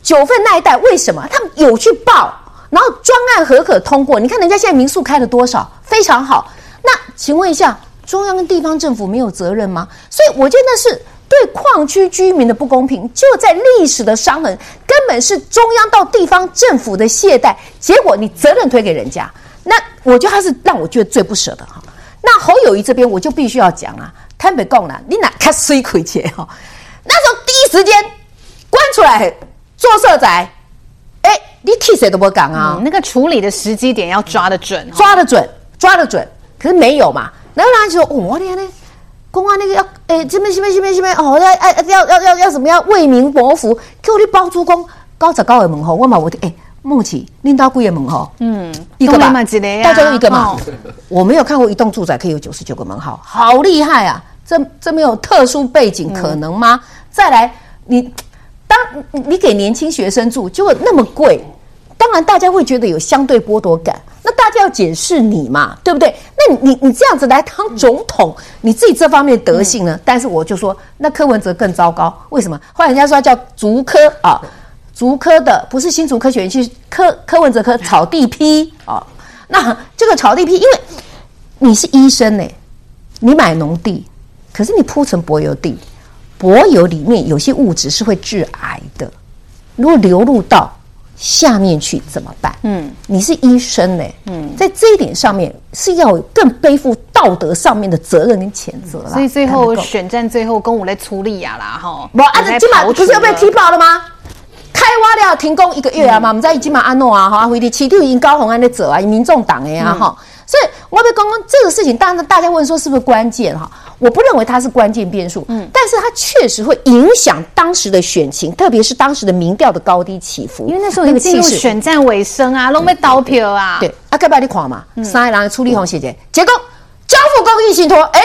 九份那一带为什么他们有去报，然后专案核可通过？你看人家现在民宿开了多少，非常好。那请问一下，中央跟地方政府没有责任吗？所以我觉得那是对矿区居民的不公平，就在历史的伤痕，根本是中央到地方政府的懈怠，结果你责任推给人家。那我觉得他是让我觉得最不舍的哈。那侯友宜这边我就必须要讲啊，台北共了，你哪看水亏钱哈？那时候第一时间关出来做社宅，哎，你替谁都不讲啊、嗯？那个处理的时机点要抓得准，抓得准，抓得准。可是没有嘛？然后他就说：“我天呢，公安那个要哎这边这边这边这边哦，要哎要要要要什么要为民谋福，给我的包租公高找高的门后，我嘛我的哎。”梦琪，拎到贵的门号，嗯，一个吧，大家都一个嘛。哦、我没有看过一栋住宅可以有九十九个门号，好厉害啊！这这没有特殊背景可能吗？嗯、再来，你当你给年轻学生住，结果那么贵，当然大家会觉得有相对剥夺感。那大家要检视你嘛，对不对？那你你你这样子来当总统，嗯、你自己这方面德性呢？嗯、但是我就说，那柯文哲更糟糕，为什么？后来人家说他叫竹科啊。竹科的不是新竹科学园区，柯柯文哲科草地批啊、哦。那这个草地批，因为你是医生呢，你买农地，可是你铺成柏油地，柏油里面有些物质是会致癌的。如果流入到下面去怎么办？嗯，你是医生呢、欸，嗯，在这一点上面是要更背负道德上面的责任跟谴责了。所以最后选战最后跟我来处理呀啦，哈，不，按照今晚不是又被踢爆了吗？开挖了停工一个月啊嘛，我们在今晚安诺啊，哈，回的起跳因高红安的走啊，民众党的呀，哈，所以我被刚刚这个事情，当然大家问说是不是关键哈？我不认为它是关键变数，嗯，但是它确实会影响当时的选情，特别是当时的民调的高低起伏。因为那时候已经进入选战尾声啊，拢被倒票啊。对，啊，该把你看嘛，三个人出力红姐姐，结果交付公益信托，哎，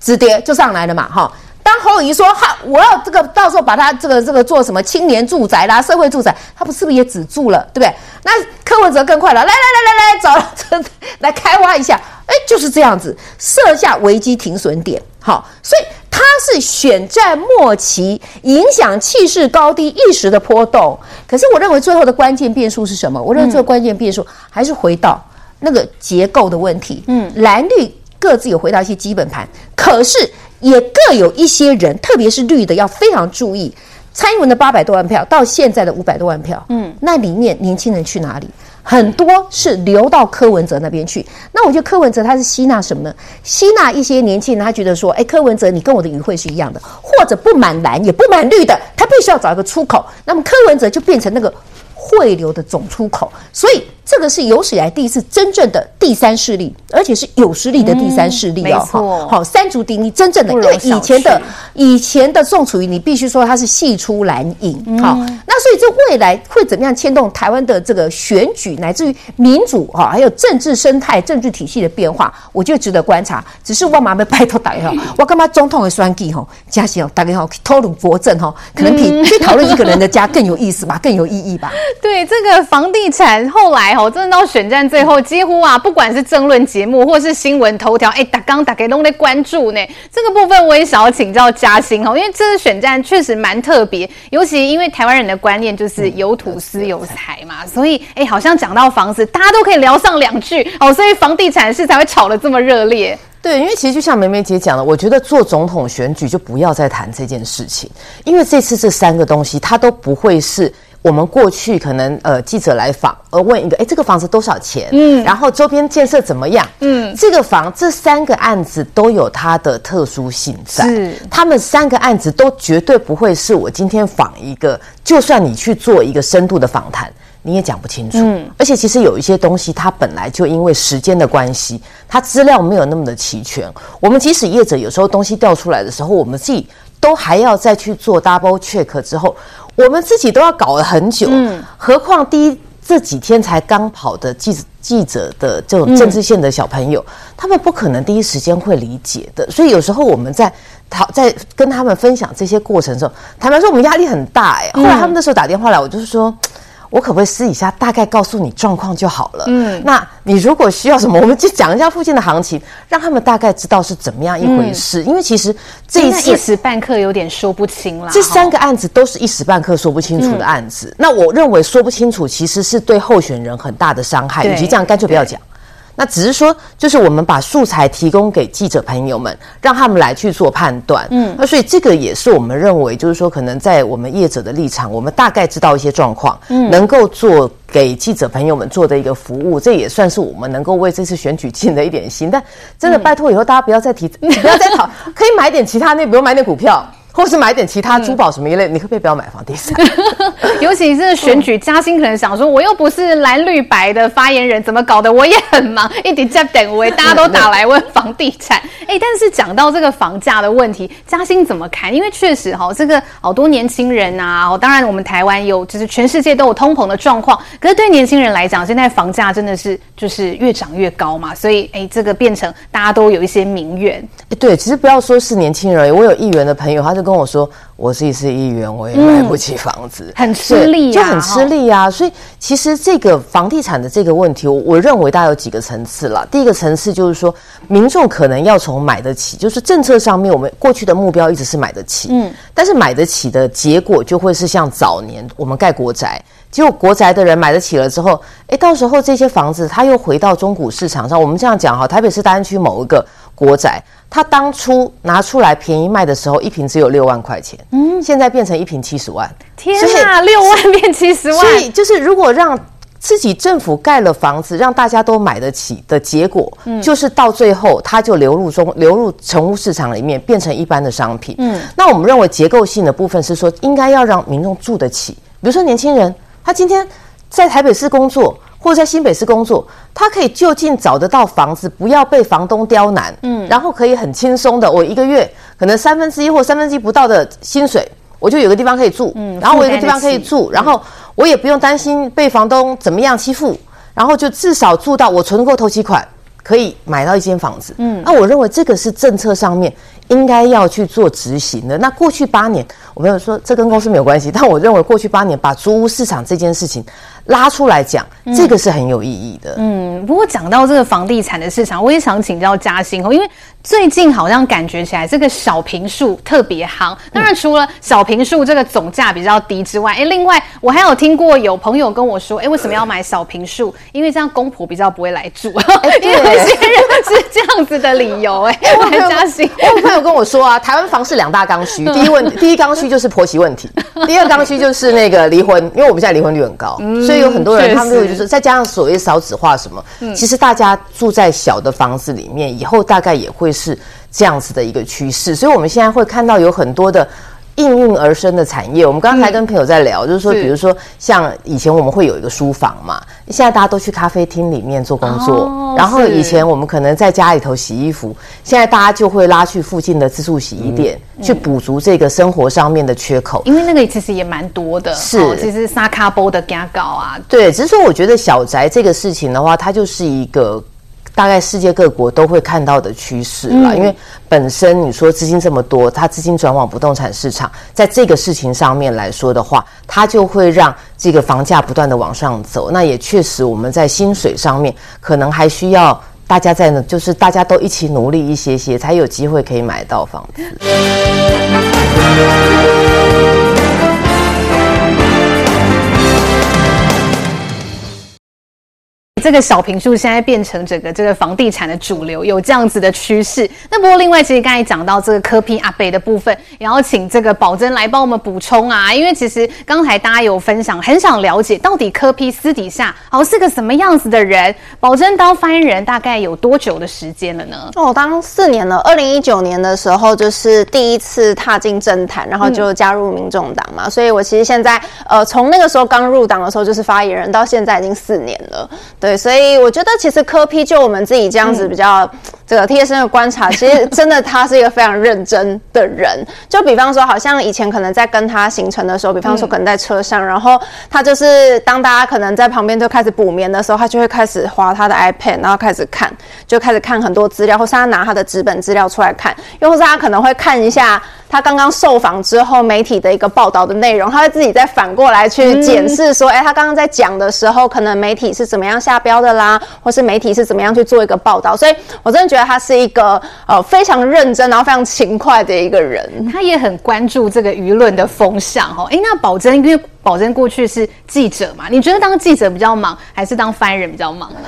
止跌就上来了嘛，哈。当侯友宜说哈，我要这个到时候把它这个这个做什么青年住宅啦、社会住宅，他不是不是也止住了，对不对？那柯文哲更快了，来来来来来，找来开挖一下，哎，就是这样子设下危机停损点，好，所以他是选在末期影响气势高低一时的波动。可是我认为最后的关键变数是什么？我认为最后关键变数还是回到那个结构的问题。嗯，蓝绿各自有回到一些基本盘，可是。也各有一些人，特别是绿的，要非常注意。蔡英文的八百多万票到现在的五百多万票，嗯，那里面年轻人去哪里？很多是流到柯文哲那边去。那我觉得柯文哲他是吸纳什么呢？吸纳一些年轻人，他觉得说，哎，柯文哲你跟我的语汇是一样的，或者不满蓝也不满绿的，他必须要找一个出口。那么柯文哲就变成那个汇流的总出口，所以。这个是有史以来第一次真正的第三势力，而且是有实力的第三势力哦。好，好，三足鼎立，真正的。因为以前的以前的宋楚瑜，你必须说他是系出蓝影。好，那所以这未来会怎么样牵动台湾的这个选举，乃至于民主哈，还有政治生态、政治体系的变化，我觉得值得观察。只是我妈妈拜托大家哈，我干嘛总统的选举哈，加起大家好讨论国政哈，可能比去讨论一个人的家更有意思吧，更有意义吧。对，这个房地产后来。哦，真的到选战最后，几乎啊，不管是政论节目或是新闻头条，哎，大刚大概都在关注呢。这个部分我也想要请教嘉欣哦，因为这次选战确实蛮特别，尤其因为台湾人的观念就是有土司有财嘛，所以哎，好像讲到房子，大家都可以聊上两句哦，所以房地产是才会炒得这么热烈。对，因为其实就像梅梅姐讲的，我觉得做总统选举就不要再谈这件事情，因为这次这三个东西它都不会是。我们过去可能呃记者来访，而问一个，哎，这个房子多少钱？嗯，然后周边建设怎么样？嗯，这个房这三个案子都有它的特殊性在，是，他们三个案子都绝对不会是我今天访一个，就算你去做一个深度的访谈，你也讲不清楚。嗯，而且其实有一些东西，它本来就因为时间的关系，它资料没有那么的齐全。我们即使业者有时候东西调出来的时候，我们自己都还要再去做 double check 之后。我们自己都要搞了很久，嗯，何况第一这几天才刚跑的记者记者的这种政治线的小朋友，嗯，他们不可能第一时间会理解的，所以有时候我们在讨在跟他们分享这些过程的时候，坦白说我们压力很大哎。后来他们那时候打电话来，我就是说。我可不可以私底下大概告诉你状况就好了？嗯，那你如果需要什么，我们就讲一下附近的行情，让他们大概知道是怎么样一回事。嗯、因为其实这一次一时半刻有点说不清了。这三个案子都是一时半刻说不清楚的案子。嗯、那我认为说不清楚其实是对候选人很大的伤害，与其这样，干脆不要讲。那只是说，就是我们把素材提供给记者朋友们，让他们来去做判断。嗯，那所以这个也是我们认为，就是说，可能在我们业者的立场，我们大概知道一些状况，嗯，能够做给记者朋友们做的一个服务，这也算是我们能够为这次选举尽的一点心。但真的拜托，以后大家不要再提，不要再讨，可以买点其他那，比如买点股票。或是买点其他珠宝什么一类，嗯、你可不可以不要买房地产？尤其是选举，嘉兴可能想说，我又不是蓝绿白的发言人，怎么搞的？我也很忙，一直在等我，大家都打来问房地产。哎，但是讲到这个房价的问题，嘉兴怎么看？因为确实哈，这个好多年轻人啊，哦，当然我们台湾有，就是全世界都有通膨的状况，可是对年轻人来讲，现在房价真的是就是越涨越高嘛，所以哎，这个变成大家都有一些民怨。哎，对，其实不要说是年轻人，我有议员的朋友，他就。跟我说，我自己是议员，我也买不起房子，嗯、很吃力，就很吃力啊。所以其实这个房地产的这个问题，我我认为大概有几个层次了。第一个层次就是说，民众可能要从买得起，就是政策上面，我们过去的目标一直是买得起，嗯，但是买得起的结果就会是像早年我们盖国宅。结果国宅的人买得起了之后，诶，到时候这些房子它又回到中古市场上。我们这样讲哈，台北市大安区某一个国宅，它当初拿出来便宜卖的时候，一瓶只有六万块钱，嗯，现在变成一瓶七十万。天哪，六万变七十万！所以就是如果让自己政府盖了房子，让大家都买得起的结果，嗯，就是到最后它就流入中流入成屋市场里面，变成一般的商品。嗯，那我们认为结构性的部分是说，应该要让民众住得起。比如说年轻人，他今天在台北市工作，或者在新北市工作，他可以就近找得到房子，不要被房东刁难。嗯，然后可以很轻松的，我一个月可能三分之一或三分之一不到的薪水，我就有个地方可以住。嗯，然后我有个地方可以住，然后。我也不用担心被房东怎么样欺负，然后就至少住到我存够头期款，可以买到一间房子。嗯，那我认为这个是政策上面应该要去做执行的。那过去八年，我没有说这跟公司没有关系，但我认为过去八年把租屋市场这件事情拉出来讲，这个是很有意义的。嗯，不过讲到这个房地产的市场，我也想请教嘉兴哦，因为。最近好像感觉起来这个小平数特别夯，当然除了小平数这个总价比较低之外，哎，另外我还有听过有朋友跟我说，哎，为什么要买小平数？因为这样公婆比较不会来住，因为有些人是这样子的理由。哎，我很相信。我有朋友跟我说啊，台湾房市两大刚需，第一问第一刚需就是婆媳问题，第二刚需就是那个离婚，因为我们现在离婚率很高，所以有很多人他们会就是再加上所谓少子化什么，其实大家住在小的房子里面，以后大概也会。是这样子的一个趋势，所以我们现在会看到有很多的应运而生的产业。我们刚才跟朋友在聊，就是说，比如说像以前我们会有一个书房嘛，现在大家都去咖啡厅里面做工作，然后以前我们可能在家里头洗衣服，现在大家就会拉去附近的自助洗衣店去补足这个生活上面的缺口，因为那个其实也蛮多的，是。其实沙卡波的加高啊，对，只是说我觉得小宅这个事情的话，它就是一个。大概世界各国都会看到的趋势啦，因为本身你说资金这么多，它资金转往不动产市场，在这个事情上面来说的话，它就会让这个房价不断的往上走。那也确实，我们在薪水上面可能还需要大家在呢，就是大家都一起努力一些些，才有机会可以买到房子。这个小平数现在变成整个这个房地产的主流，有这样子的趋势。那不过另外，其实刚才讲到这个柯 P 阿北的部分，也要请这个宝珍来帮我们补充啊。因为其实刚才大家有分享，很想了解到底科批私底下哦是个什么样子的人。宝珍当发言人大概有多久的时间了呢？哦，当四年了。二零一九年的时候就是第一次踏进政坛，然后就加入民众党嘛。嗯、所以我其实现在呃从那个时候刚入党的时候就是发言人，到现在已经四年了。对。所以我觉得，其实柯批就我们自己这样子比较这个贴身的观察，其实真的他是一个非常认真的人。就比方说，好像以前可能在跟他行程的时候，比方说可能在车上，然后他就是当大家可能在旁边就开始补眠的时候，他就会开始划他的 iPad，然后开始看，就开始看很多资料，或是他拿他的纸本资料出来看，又或是他可能会看一下他刚刚受访之后媒体的一个报道的内容，他会自己再反过来去检视说，哎，他刚刚在讲的时候，可能媒体是怎么样下。标的啦，或是媒体是怎么样去做一个报道，所以我真的觉得他是一个呃非常认真，然后非常勤快的一个人。他也很关注这个舆论的风向哦。哎，那宝珍，因为宝珍过去是记者嘛，你觉得当记者比较忙，还是当翻译人比较忙呢？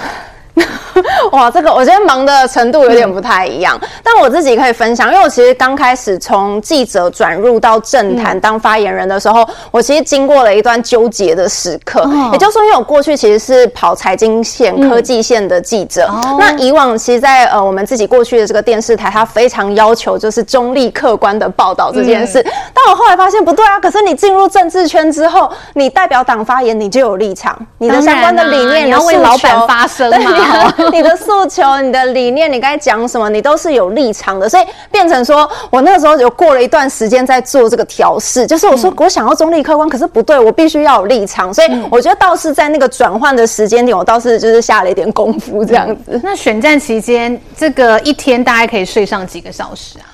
哇，这个我觉得忙的程度有点不太一样，嗯、但我自己可以分享，因为我其实刚开始从记者转入到政坛当发言人的时候，嗯、我其实经过了一段纠结的时刻。哦、也就是说，因为我过去其实是跑财经线、科技线的记者，哦、那以往其实在呃我们自己过去的这个电视台，它非常要求就是中立客观的报道这件事。嗯、但我后来发现不对啊，可是你进入政治圈之后，你代表党发言，你就有立场，你的相关的理念，啊、你要为老板发声嘛。你的诉求、你的理念、你该讲什么，你都是有立场的，所以变成说我那个时候有过了一段时间在做这个调试，就是我说我想要中立客观，可是不对，我必须要有立场，所以我觉得倒是在那个转换的时间点，我倒是就是下了一点功夫这样子。嗯、那选战期间，这个一天大概可以睡上几个小时啊？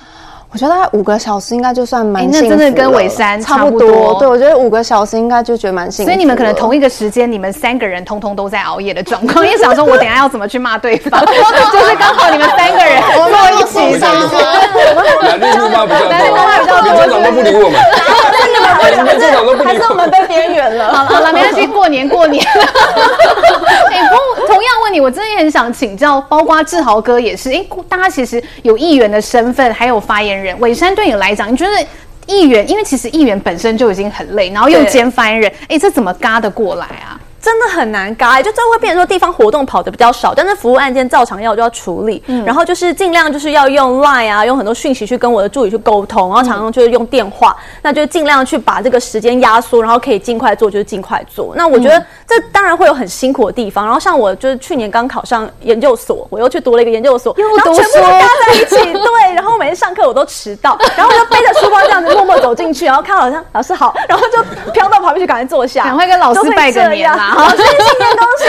我觉得大概五个小时应该就算蛮幸福、欸、那真的跟尾山差不多。对，我觉得五个小时应该就觉得蛮幸福。所以你们可能同一个时间，你们三个人通通都在熬夜的状况。因为想说，我等下要怎么去骂对方？就是刚好你们三个人坐一起上去。男女怒骂比较多，男女怒骂比较多，长都不理我们。还是还是我们被边缘了。好了好了，没关系，过 年过年。哎、欸，不，同样问你，我真的也很想请教，包括志豪哥也是。哎、欸，大家其实有议员的身份，还有发言人，伟山对你来讲，你觉得议员，因为其实议员本身就已经很累，然后又兼发言人，哎、欸，这怎么嘎得过来啊？真的很难改，就最后会变成说地方活动跑的比较少，但是服务案件照常要就要处理，嗯，然后就是尽量就是要用 Line 啊，用很多讯息去跟我的助理去沟通，然后常常就是用电话，嗯、那就尽量去把这个时间压缩，然后可以尽快做就是尽快做。那我觉得这当然会有很辛苦的地方，然后像我就是去年刚考上研究所，我又去读了一个研究所，然后全部都搭在一起，对，然后每天上课我都迟到，然后我就背着书包这样子默默走进去，然后看好像老师好，然后就飘到旁边去赶快坐下，赶快跟老师拜个年啦。好，新年恭喜！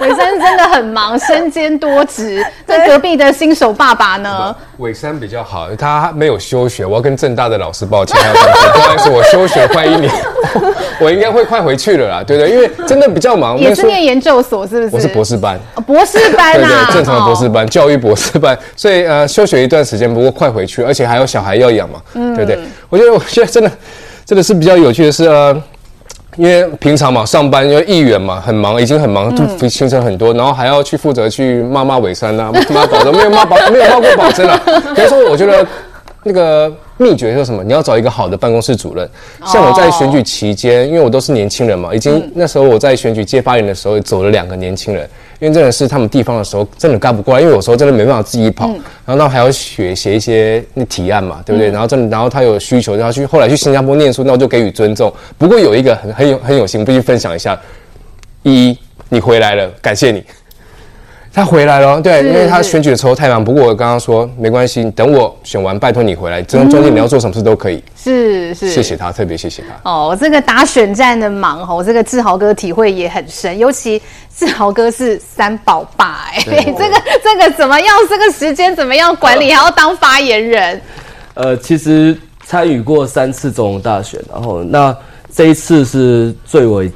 伟山真的很忙，身兼多职。在隔壁的新手爸爸呢？伟山比较好，他没有休学。我要跟正大的老师抱歉，不好意思，我休学快一年，我应该会快回去了啦。对对，因为真的比较忙。也是念研究所是不是？我是博士班，博士班啊，对对，正常的博士班，教育博士班。所以呃，休学一段时间，不过快回去，而且还有小孩要养嘛，对不对？我觉得我现在真的真的是比较有趣的是呃。因为平常嘛，上班因为议员嘛，很忙，已经很忙，就行程很多，然后还要去负责去骂骂伟山啊，骂保证没有骂保，没有骂过保真啊。比如说，我觉得那个秘诀是什么？你要找一个好的办公室主任。像我在选举期间，因为我都是年轻人嘛，已经那时候我在选举接发言的时候，走了两个年轻人。因为真的是他们地方的时候，真的干不过来，因为有时候真的没办法自己跑，嗯、然后那还要写写一些那提案嘛，对不对？嗯、然后真的，然后他有需求，然后去后来去新加坡念书，那我就给予尊重。不过有一个很很有很有心，必须分享一下。一，你回来了，感谢你。他回来了，对，因为他选举的时候太忙。不过我刚刚说没关系，等我选完，拜托你回来。这种中间你要做什么事都可以。是是，谢谢他，特别谢谢他。哦，这个打选战的忙哦，这个志豪哥体会也很深。尤其志豪哥是三宝爸，哎，这个这个怎么样？这个时间怎么样管理？还要当发言人？呃，其实参与过三次总统大选，然后那这一次是最为。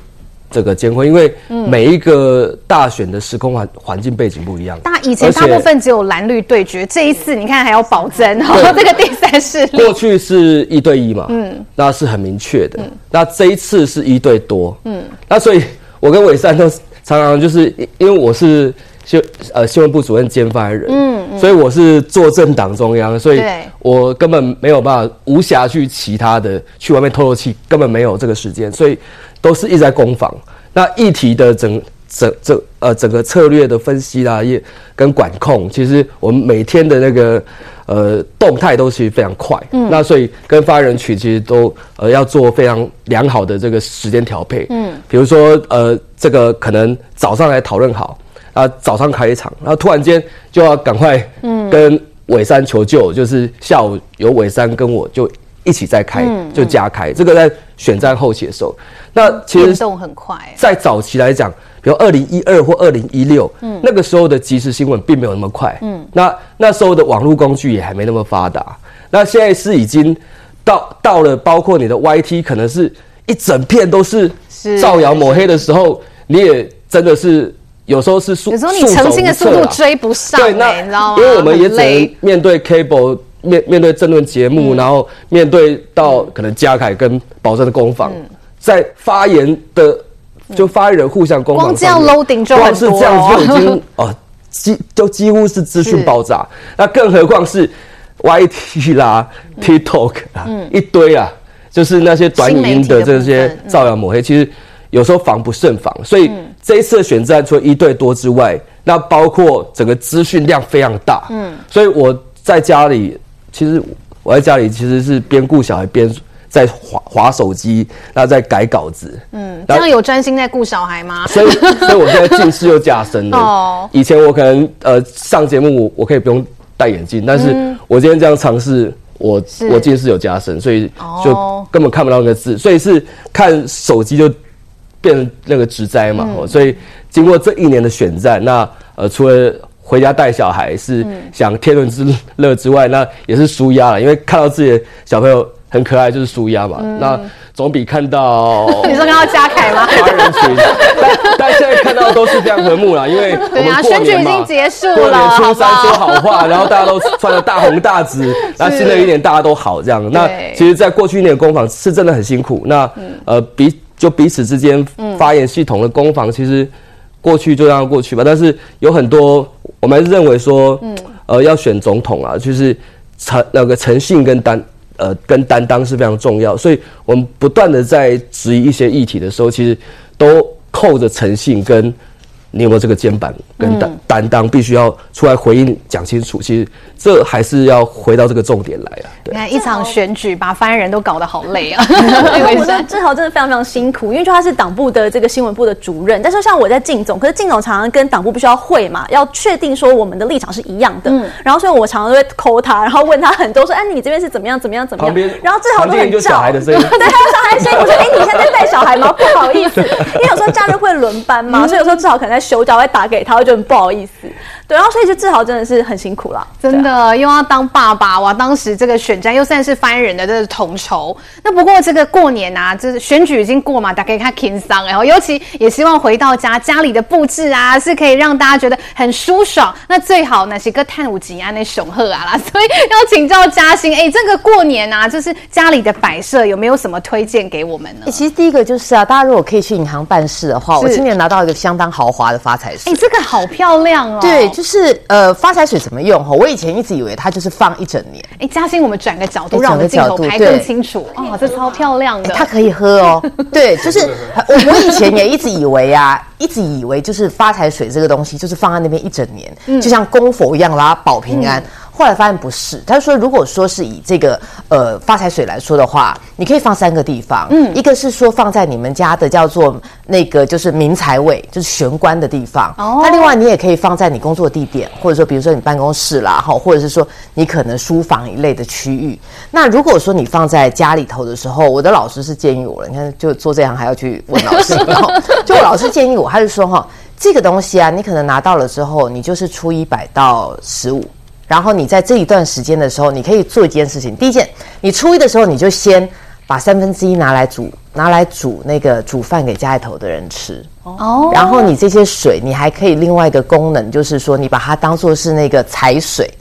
这个监控，因为每一个大选的时空环环境背景不一样。大以前大部分只有蓝绿对决，这一次你看还有宝珍，然后 这个第三势力。过去是一对一嘛，嗯，那是很明确的。那这一次是一对多，嗯，那所以我跟伟三都常常就是因为我是新呃新闻部主任兼发言人，嗯，所以我是坐镇党中央，所以我根本没有办法无暇去其他的去外面透透气，根本没有这个时间，所以。都是一直在攻防，那议题的整整整呃整个策略的分析啦，也跟管控，其实我们每天的那个呃动态都其实非常快，嗯，那所以跟发言人群其实都呃要做非常良好的这个时间调配，嗯，比如说呃这个可能早上来讨论好啊，早上开一场，然后突然间就要赶快嗯。跟伟山求救，就是下午有伟山跟我就。一起再开就加开，这个在选战后期的时候，那其实动很快。在早期来讲，比如二零一二或二零一六，嗯，那个时候的即时新闻并没有那么快，嗯，那那时候的网络工具也还没那么发达。那现在是已经到到了，包括你的 YT，可能是一整片都是造谣抹黑的时候，你也真的是有时候是速，有时候你澄清的速度追不上，对，那你知道吗？因为我们也只能面对 cable。面面对政论节目，嗯、然后面对到可能嘉凯跟宝珍的攻防，嗯、在发言的就发言人互相攻防，光这样 loading 就，光是这样就已经 哦，几就几乎是资讯爆炸。那更何况是 YT 啦、嗯、TikTok 啊，嗯、一堆啊，就是那些短语音的这些造谣抹黑，嗯、其实有时候防不胜防。所以这一次的选战除了一对多之外，那包括整个资讯量非常大。嗯，所以我在家里。其实我在家里其实是边顾小孩边在划划手机，然后在改稿子。嗯，这样有专心在顾小孩吗？所以，所以我现在近视又加深了。哦，以前我可能呃上节目我我可以不用戴眼镜，但是我今天这样尝试，我我近视有加深，所以就根本看不到那个字，所以是看手机就变成那个直灾嘛。所以经过这一年的选战，那呃除了。回家带小孩是想天伦之乐之外，那也是舒压了，因为看到自己的小朋友很可爱，就是舒压嘛。嗯、那总比看到你说看到嘉凯吗？八人群，但但现在看到都是非常和睦啦，因为我们过年嘛，选举已经结束了，过年初三说好话，然后大家都穿的大红大紫，那新的一年大家都好这样。那其实，在过去一年的攻防是真的很辛苦。那呃，彼就彼此之间发言系统的攻防，其实过去就让它过去吧。但是有很多，我们还是认为说，呃，要选总统啊，就是诚那个诚信跟担。呃，跟担当是非常重要，所以我们不断的在质疑一些议题的时候，其实都扣着诚信跟。你有没有这个肩膀跟担担当，必须要出来回应讲清楚。其实这还是要回到这个重点来啊。对，你看一场选举把发言人都搞得好累啊。我觉得志豪真的非常非常辛苦，因为就他是党部的这个新闻部的主任，但是像我在竞总，可是竞总常常跟党部必须要会嘛，要确定说我们的立场是一样的。嗯。然后所以我常常都会 call 他，然后问他很多说，哎，你这边是怎么样怎么样怎么样？然后志豪都很照。对，还有小孩声音。我说，哎，你现在在带小孩吗？不好意思，因为有时候假日会轮班嘛，所以有时候志豪可能在。手脚会打给他，我觉得很不好意思。对，然后所以就志豪真的是很辛苦了，真的又要当爸爸哇！当时这个选战又算是翻人的这个统筹。那不过这个过年啊，就是选举已经过嘛，大家可以看轻松，然后尤其也希望回到家，家里的布置啊是可以让大家觉得很舒爽。那最好那些个碳五吉安那雄鹤啊啦，所以要请教嘉欣，哎，这个过年啊，就是家里的摆设有没有什么推荐给我们呢？其实第一个就是啊，大家如果可以去银行办事的话，我今年拿到一个相当豪华的发财水，哎，这个好漂亮哦。对，就是呃。发财水怎么用？哈，我以前一直以为它就是放一整年。哎，嘉欣，我们转个角度，让我们镜头拍更清楚。哦，这超漂亮的。它可以喝哦。对，就是我我以前也一直以为啊，一直以为就是发财水这个东西，就是放在那边一整年，嗯、就像供佛一样，让它保平安。嗯后来发现不是，他说如果说是以这个呃发财水来说的话，你可以放三个地方，嗯，一个是说放在你们家的叫做那个就是明财位，就是玄关的地方。哦，那另外你也可以放在你工作地点，或者说比如说你办公室啦，哈，或者是说你可能书房一类的区域。那如果说你放在家里头的时候，我的老师是建议我了，你看就做这样还要去问老师，然 后就我老师建议我，他就说哈，这个东西啊，你可能拿到了之后，你就是初一摆到十五。然后你在这一段时间的时候，你可以做一件事情。第一件，你初一的时候，你就先把三分之一拿来煮，拿来煮那个煮饭给家里头的人吃。哦。然后你这些水，你还可以另外一个功能，就是说你把它当做是那个财水，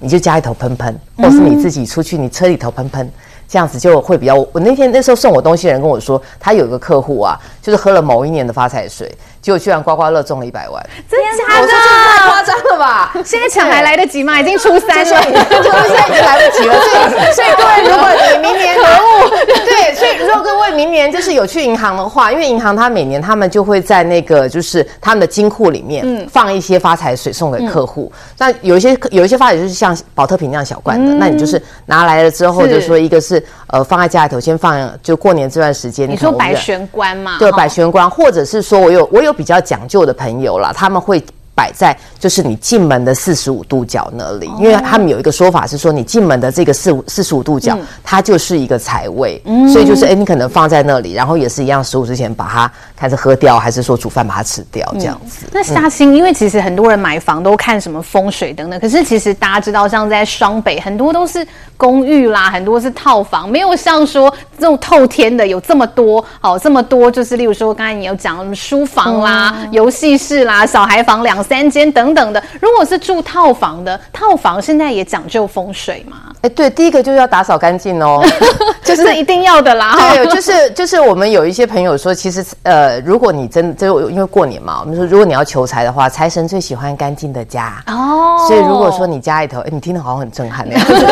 你就家里头喷喷，或是你自己出去，你车里头喷喷，这样子就会比较。我那天那时候送我东西的人跟我说，他有一个客户啊，就是喝了某一年的发财水。结果居然刮刮乐中了一百万，真的假的？我说这太夸张了吧！现在抢还来得及吗？已经初三了，现在已经来不及了。所以，所以各位，如果你明年 可恶，对，所以如果各位明年就是有去银行的话，因为银行它每年他们就会在那个就是他们的金库里面放一些发财水送给客户。那有一些有一些发财就是像宝特瓶那样小罐的，那你就是拿来了之后，就说一个是呃放在家里头先放，就过年这段时间，你说百玄关嘛？对，百玄关，或者是说我有我有。比较讲究的朋友啦，他们会摆在就是你进门的四十五度角那里，因为他们有一个说法是说，你进门的这个四五四十五度角，它就是一个财位，所以就是哎，你可能放在那里，然后也是一样，十五之前把它开始喝掉，还是说煮饭把它吃掉这样子。那嘉兴，因为其实很多人买房都看什么风水等等，可是其实大家知道，像在双北很多都是公寓啦，很多是套房，没有像说这种透天的有这么多，好这么多，就是例如说刚才你有讲什么书房啦、游戏室啦、小孩房两。三间等等的，如果是住套房的，套房现在也讲究风水嘛？哎，对，第一个就是要打扫干净哦，就是一定要的啦。对，就是就是我们有一些朋友说，其实呃，如果你真的就因为过年嘛，我们说如果你要求财的话，财神最喜欢干净的家哦。所以如果说你家里头，哎，你听得好像很震撼那样子。对对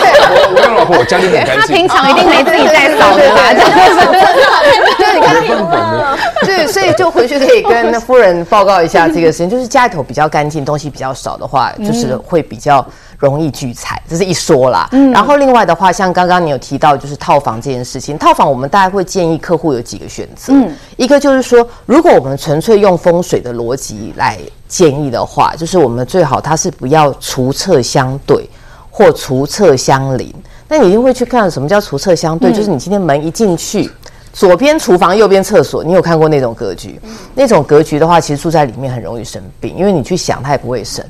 对，我我跟老婆我家里很干净。他平常一定没自己在扫的吧？对，你看，对，所以就回去可以跟夫人报告一下这个事情，就是家里头比较干净，东西比较少的话，就是会比较。容易聚财，这是一说啦。嗯，然后另外的话，像刚刚你有提到，就是套房这件事情。套房我们大概会建议客户有几个选择。嗯，一个就是说，如果我们纯粹用风水的逻辑来建议的话，就是我们最好它是不要厨厕相对或厨厕相邻。那你一定会去看什么叫厨厕相对？嗯，就是你今天门一进去，左边厨房，右边厕所。你有看过那种格局？那种格局的话，其实住在里面很容易生病，因为你去想它也不会生。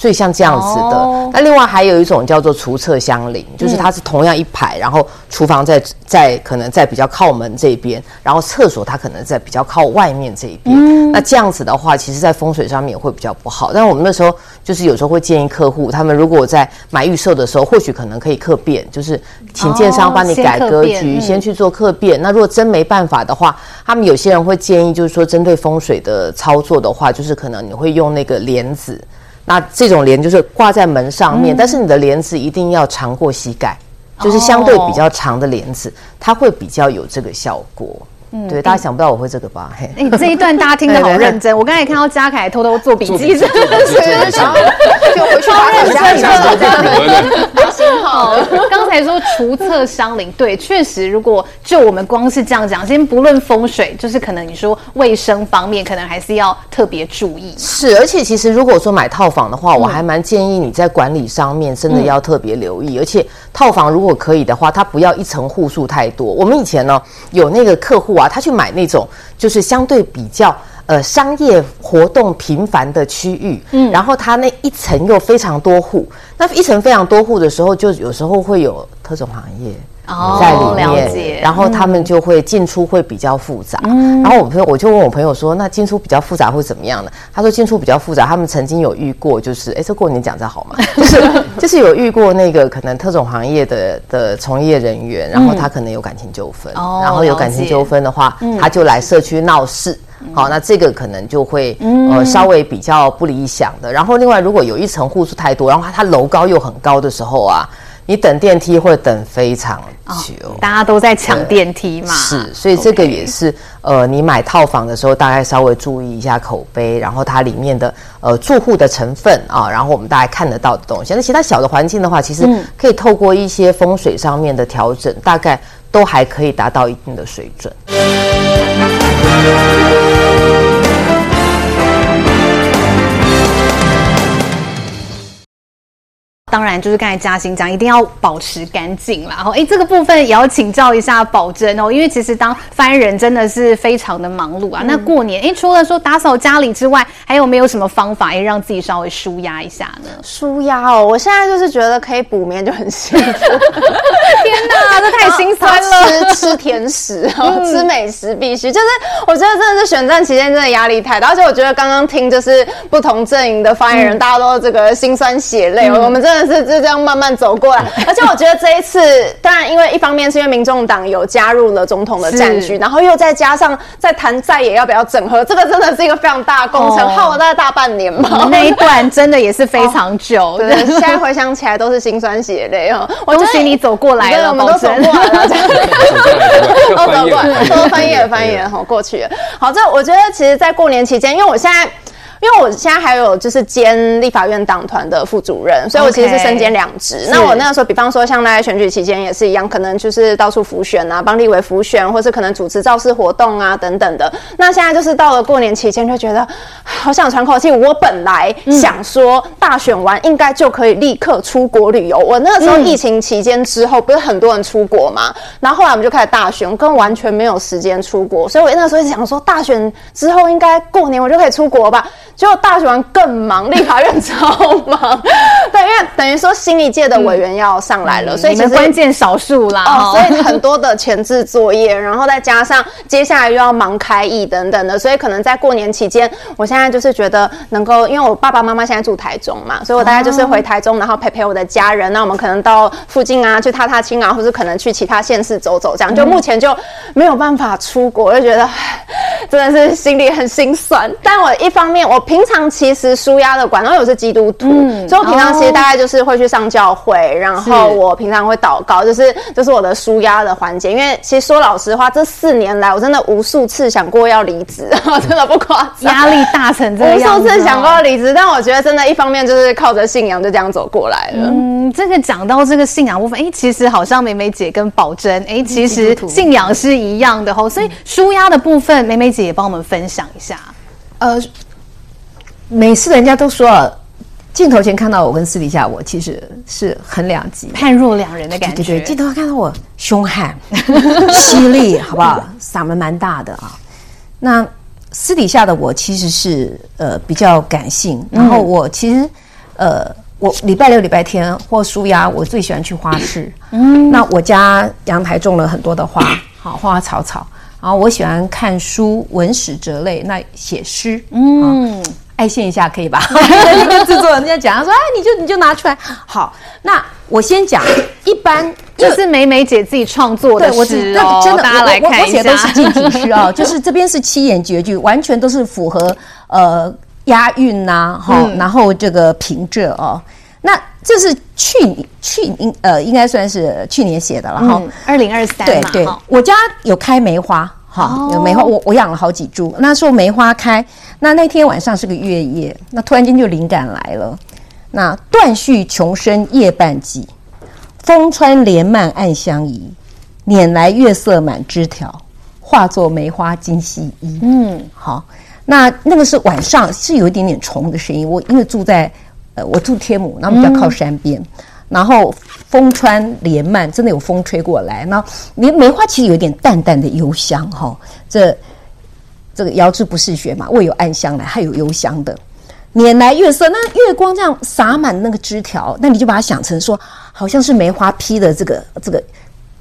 所以像这样子的，哦、那另外还有一种叫做厨厕相邻，就是它是同样一排，然后厨房在在可能在比较靠门这边，然后厕所它可能在比较靠外面这一边。嗯、那这样子的话，其实在风水上面也会比较不好。但我们那时候就是有时候会建议客户，他们如果在买预售的时候，或许可能可以客变，就是请建商帮你改格局，先，先去做客变。嗯、那如果真没办法的话，他们有些人会建议，就是说针对风水的操作的话，就是可能你会用那个帘子。那这种帘就是挂在门上面，嗯、但是你的帘子一定要长过膝盖，就是相对比较长的帘子，它会比较有这个效果。嗯，对，大家想不到我会这个吧？嘿，哎，这一段大家听得 好认真。我刚才看到嘉凯偷偷做笔记，是不是？就 回去把手加一下，这样很好。刚才说除厕相邻，对，确实，如果就我们光是这样讲，先不论风水，就是可能你说卫生方面，可能还是要特别注意。是，而且其实如果说买套房的话，我还蛮建议你在管理上面真的要特别留意。而且套房如果可以的话，它不要一层户数太多。我们以前呢有那个客户。他去买那种就是相对比较呃商业活动频繁的区域，嗯，然后他那一层又非常多户，那一层非常多户的时候，就有时候会有特种行业在里面，哦、然后他们就会进出会比较复杂。嗯，然后我朋友我就问我朋友说，那进出比较复杂会怎么样呢？他说进出比较复杂，他们曾经有遇过，就是哎，这过年讲这好吗？就是就是有遇过那个可能特种行业的的从业人员，然后他可能有感情纠纷，嗯、然后有感情纠纷的话，他就来社区闹事。好，那这个可能就会呃稍微比较不理想的。然后另外，如果有一层户数太多，然后它它楼高又很高的时候啊，你等电梯会等非常久。哦、大家都在抢电梯嘛。是，所以这个也是呃，你买套房的时候大概稍微注意一下口碑，然后它里面的呃住户的成分啊，然后我们大概看得到的东西。那其他小的环境的话，其实可以透过一些风水上面的调整，大概都还可以达到一定的水准。当然，就是刚才嘉欣讲，一定要保持干净啦。然后，哎，这个部分也要请教一下宝珍哦，因为其实当发言人真的是非常的忙碌啊。嗯、那过年，哎，除了说打扫家里之外，还有没有什么方法，哎，让自己稍微舒压一下呢？舒压哦，我现在就是觉得可以补眠就很幸福。天哪，这太心酸了！吃吃甜食，嗯、吃美食必须。就是我觉得真的是选战期间真的压力太大，而且我觉得刚刚听就是不同阵营的发言人，嗯、大家都这个心酸血泪。嗯、我们真的。是就这样慢慢走过来，而且我觉得这一次，当然因为一方面是因为民众党有加入了总统的战局，然后又再加上在谈在野要不要整合，这个真的是一个非常大的工程，哦、耗了大概大半年嘛。那一段真的也是非常久，哦、对，现在回想起来都是心酸血泪哦。我恭喜你走过来了，我们 都走过来了，都走过来，都翻页翻页好过去了。好，这我觉得其实，在过年期间，因为我现在。因为我现在还有就是兼立法院党团的副主任，所以我其实是身兼两职。那我那个时候，比方说像在选举期间也是一样，可能就是到处辅选啊，帮立委辅选，或是可能主持造势活动啊等等的。那现在就是到了过年期间，就觉得好想喘口气。我本来想说大选完应该就可以立刻出国旅游。我那个时候疫情期间之后，不是很多人出国嘛？然后后来我们就开始大选，我根本完全没有时间出国，所以我那个时候想说，大选之后应该过年我就可以出国吧。结果大学完更忙，立法院超忙。对，因为等于说新一届的委员要上来了，嗯、所以其实关键少数啦。哦，所以很多的前置作业，然后再加上接下来又要忙开议等等的，所以可能在过年期间，我现在就是觉得能够，因为我爸爸妈妈现在住台中嘛，所以我大概就是回台中，然后陪陪我的家人。那我们可能到附近啊去踏踏青啊，或者可能去其他县市走走，这样。就目前就没有办法出国，就觉得真的是心里很心酸。但我一方面我。平常其实舒压的管道，因为我是基督徒，嗯、所以我平常其实大概就是会去上教会，然后我平常会祷告，就是就是我的舒压的环节。因为其实说老实话，这四年来我真的无数次想过要离职，真的不夸张，压力大成这样，无数次想过要离职，但我觉得真的，一方面就是靠着信仰就这样走过来了。嗯，这个讲到这个信仰部分，哎、欸，其实好像梅梅姐跟宝珍，哎、欸，其实信仰是一样的吼，所以舒压的部分，梅梅姐也帮我们分享一下，呃。每次人家都说，镜头前看到我跟私底下我其实是很两极，判若两人的感觉。对对对，镜头看到我凶悍、犀利，好不好？嗓门蛮大的啊。那私底下的我其实是呃比较感性，然后我其实呃，我礼拜六、礼拜天或舒压，我最喜欢去花市。嗯，那我家阳台种了很多的花，好花花草草。然后我喜欢看书、文史哲类，那写诗。嗯。爱现一下可以吧？那个制作人家讲，他说：“哎，你就你就拿出来。”好，那我先讲，一般就是美美姐自己创作的诗哦。我真的，大家来看一下，我写的都是近体诗啊，就是这边是七言绝句，完全都是符合呃押韵呐，哈，然后这个平仄哦。那这是去年去年呃，应该算是去年写的了哈，二零二三对对，我家有开梅花。好，有梅花，我我养了好几株。那时候梅花开，那那天晚上是个月夜，那突然间就灵感来了。那断续穷声夜半寂，风穿帘幔暗相宜。拈来月色满枝条，化作梅花今夕衣。嗯，好。那那个是晚上，是有一点点虫的声音。我因为住在呃，我住天母，那我们比较靠山边。嗯然后风穿帘幔，真的有风吹过来。那梅梅花其实有一点淡淡的幽香哈、哦。这这个遥知不是雪嘛，未有暗香来，还有幽香的。拈来月色，那月光这样洒满那个枝条，那你就把它想成说，好像是梅花披的这个这个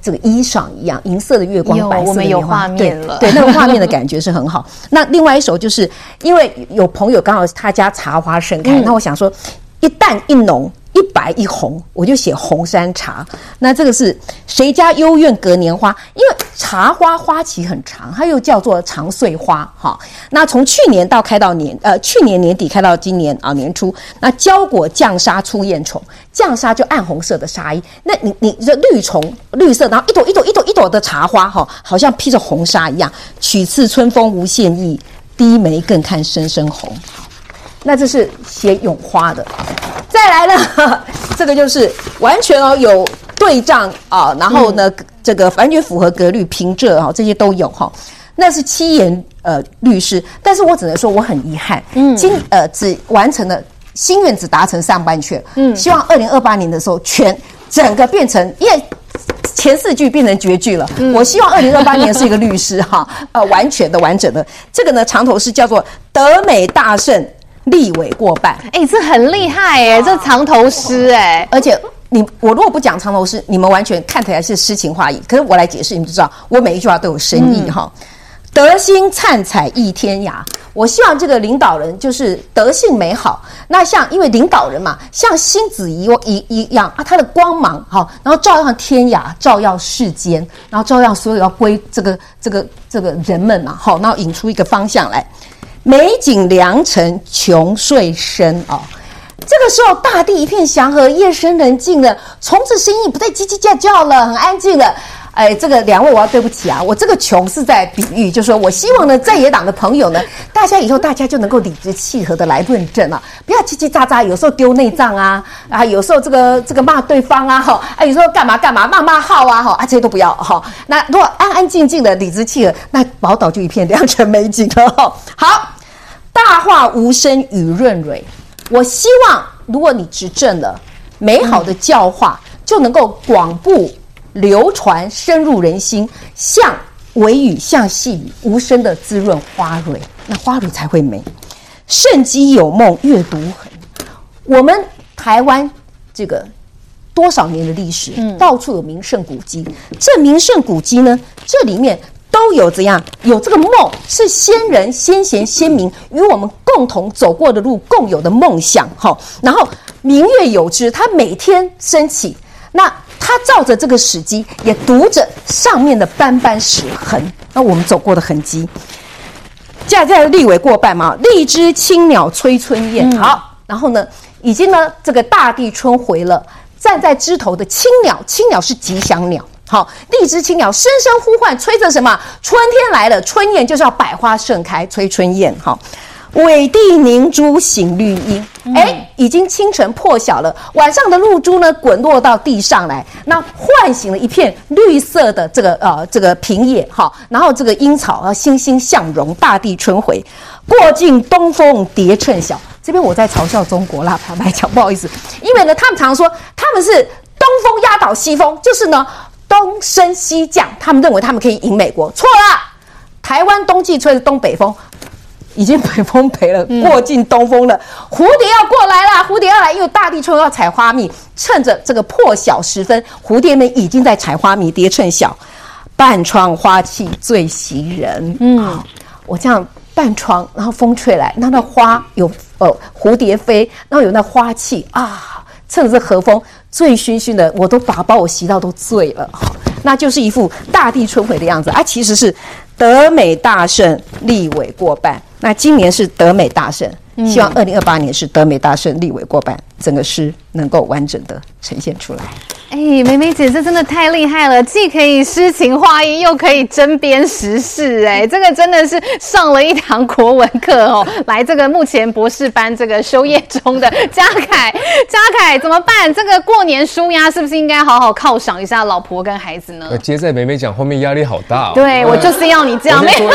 这个衣裳一样，银色的月光，白色的我们有画面了。对，对，那个画面的感觉是很好。那另外一首就是因为有朋友刚好他家茶花盛开，那、嗯、我想说一淡一浓。一白一红，我就写红山茶。那这个是谁家幽院隔年花？因为茶花花期很长，它又叫做长穗花。哈，那从去年到开到年，呃，去年年底开到今年啊年初，那胶果绛纱出艳虫，绛纱就暗红色的纱衣。那你你这绿虫绿色，然后一朵一朵一朵一朵的茶花，哈，好像披着红纱一样。取次春风无限意，低眉更看深深红。那这是写咏花的，再来呢，这个就是完全哦有对仗啊，然后呢，嗯、这个完全符合格律平仄啊，这些都有哈。那是七言呃律诗，但是我只能说我很遗憾，嗯，今呃只完成了心愿只达成上半阙，嗯，希望二零二八年的时候全整个变成，因为前四句变成绝句了，嗯、我希望二零二八年是一个律诗哈，呃完全的完整的，这个呢长头诗叫做德美大胜。立委过半，哎、欸，这很厉害哎、欸，这藏头诗哎，而且你我如果不讲藏头诗，你们完全看起来是诗情画意。可是我来解释，你们就知道我每一句话都有深意哈。嗯、德心灿彩溢天涯，我希望这个领导人就是德性美好。那像因为领导人嘛，像星子一一一样啊，他的光芒好，然后照耀天涯，照耀世间，然后照耀所有要归这个这个这个人们嘛，好，然后引出一个方向来。美景良辰穷岁深哦，这个时候大地一片祥和，夜深人静了，虫子声音不再叽叽叫叫了，很安静了。哎，这个两位我要对不起啊，我这个穷是在比喻，就是说我希望呢，在野党的朋友呢，大家以后大家就能够理直气和的来论证啊，不要叽叽喳喳，有时候丢内脏啊，啊，有时候这个这个骂对方啊，哈，啊，有时候干嘛干嘛骂骂号啊，哈，啊，这些都不要哈。那如果安安静静的理直气和，那宝岛就一片良辰美景了哈。好。大话无声雨润蕊，我希望如果你执政了，美好的教化就能够广布流传，深入人心，像微雨，像细雨，无声的滋润花蕊，那花蕊才会美。圣机有梦阅读痕，我们台湾这个多少年的历史，到处有名胜古迹。这名胜古迹呢，这里面。都有怎样？有这个梦，是先人先贤先民与我们共同走过的路，共有的梦想。哈，然后明月有之，它每天升起，那它照着这个史迹，也读着上面的斑斑史痕，那我们走过的痕迹。现在立委过半嘛，荔枝青鸟催春燕。好，然后呢，已经呢，这个大地春回了，站在枝头的青鸟，青鸟是吉祥鸟。好，荔枝青鸟声声呼唤，催着什么？春天来了，春燕就是要百花盛开，催春燕。好，尾地凝珠醒绿阴。哎、欸，已经清晨破晓了，晚上的露珠呢，滚落到地上来，那唤醒了一片绿色的这个呃这个平野。好，然后这个阴草啊欣欣向荣，大地春回。过尽东风蝶趁晓，这边我在嘲笑中国啦，坦白讲，不好意思，因为呢，他们常说他们是东风压倒西风，就是呢。东升西降，他们认为他们可以赢美国，错了。台湾冬季吹的东北风，已经北风北了，过尽东风了，蝴蝶要过来了，蝴蝶要来，因为大地春要采花蜜，趁着这个破晓时分，蝴蝶们已经在采花蜜，蝶趁晓，半窗花气最袭人。嗯，我这样半窗，然后风吹来，那那花有呃蝴蝶飞，然后有那花气啊，趁着这和风醉醺醺的，我都把把我洗到都醉了。那就是一副大地春回的样子啊，其实是德美大胜，立委过半。那今年是德美大胜，希望二零二八年是德美大胜，立委过半，整个诗能够完整的呈现出来。哎，梅梅姐，这真的太厉害了，既可以诗情画意，又可以针砭时事，哎，这个真的是上了一堂国文课哦。来，这个目前博士班这个修业中的嘉凯，嘉凯怎么办？这个过年舒压是不是应该好好犒赏一下老婆跟孩子呢？接在梅梅讲后面压力好大哦。对，我就是要你这样。我先说，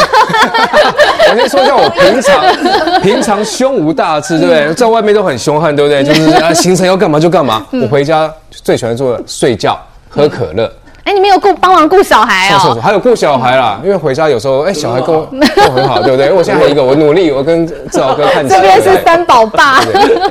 我先说一下，我平常 平常胸无大志，对不对？在外面都很凶悍，对不对？就是啊，行程要干嘛就干嘛。我回家最喜欢做的。睡觉、喝可乐。哎，你们有顾帮忙顾小孩啊、哦？还有顾小孩啦，因为回家有时候，哎，小孩跟我都很好，对不对？我现在一个，我努力，我跟志豪哥看。这边是三宝爸。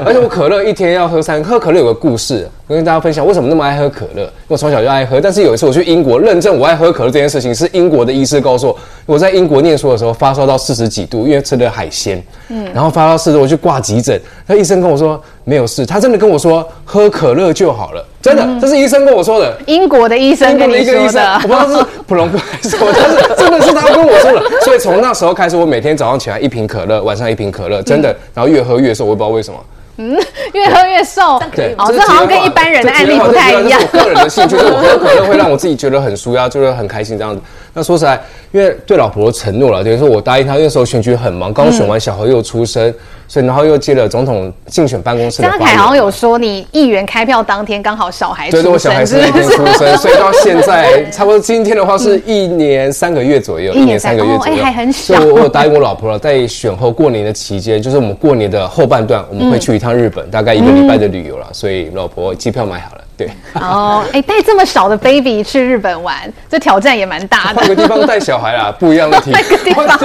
而且我可乐一天要喝三，喝可乐有个故事，我跟大家分享为什么那么爱喝可乐。我从小就爱喝，但是有一次我去英国认证我爱喝可乐这件事情，是英国的医师告诉我，我在英国念书的时候发烧到四十几度，因为吃了海鲜，嗯，然后发烧四十，我去挂急诊，那医生跟我说没有事，他真的跟我说喝可乐就好了。真的，这是医生跟我说的。英国的医生跟你说的，我不知道是普隆哥还是什么，但是 真的是他跟我说的。所以从那时候开始，我每天早上起来一瓶可乐，晚上一瓶可乐，真的，然后越喝越瘦，我也不知道为什么。嗯，越喝越瘦。对，哦，这好像跟一般人的案例不太一样。我个人的兴趣，就是我喝可乐会让我自己觉得很舒压，就是很开心这样子。那说实在，因为对老婆承诺了，等于说我答应她，那时候选举很忙，刚选完小孩又出生。所以，然后又接了总统竞选办公室的。张凯好像有说，你议员开票当天刚好小孩出生，对，我小孩是那天出生，所以到现在 差不多今天的话是一年三个月左右，一年三个月左右，哎，还很小。所以我有 答应我老婆了，在选后过年的期间，就是我们过年的后半段，我们会去一趟日本，大概一个礼拜的旅游了。所以老婆机票买好了。对哦，哎，带这么少的 baby 去日本玩，这挑战也蛮大的。换个地方带小孩啦，不一样的体验。换个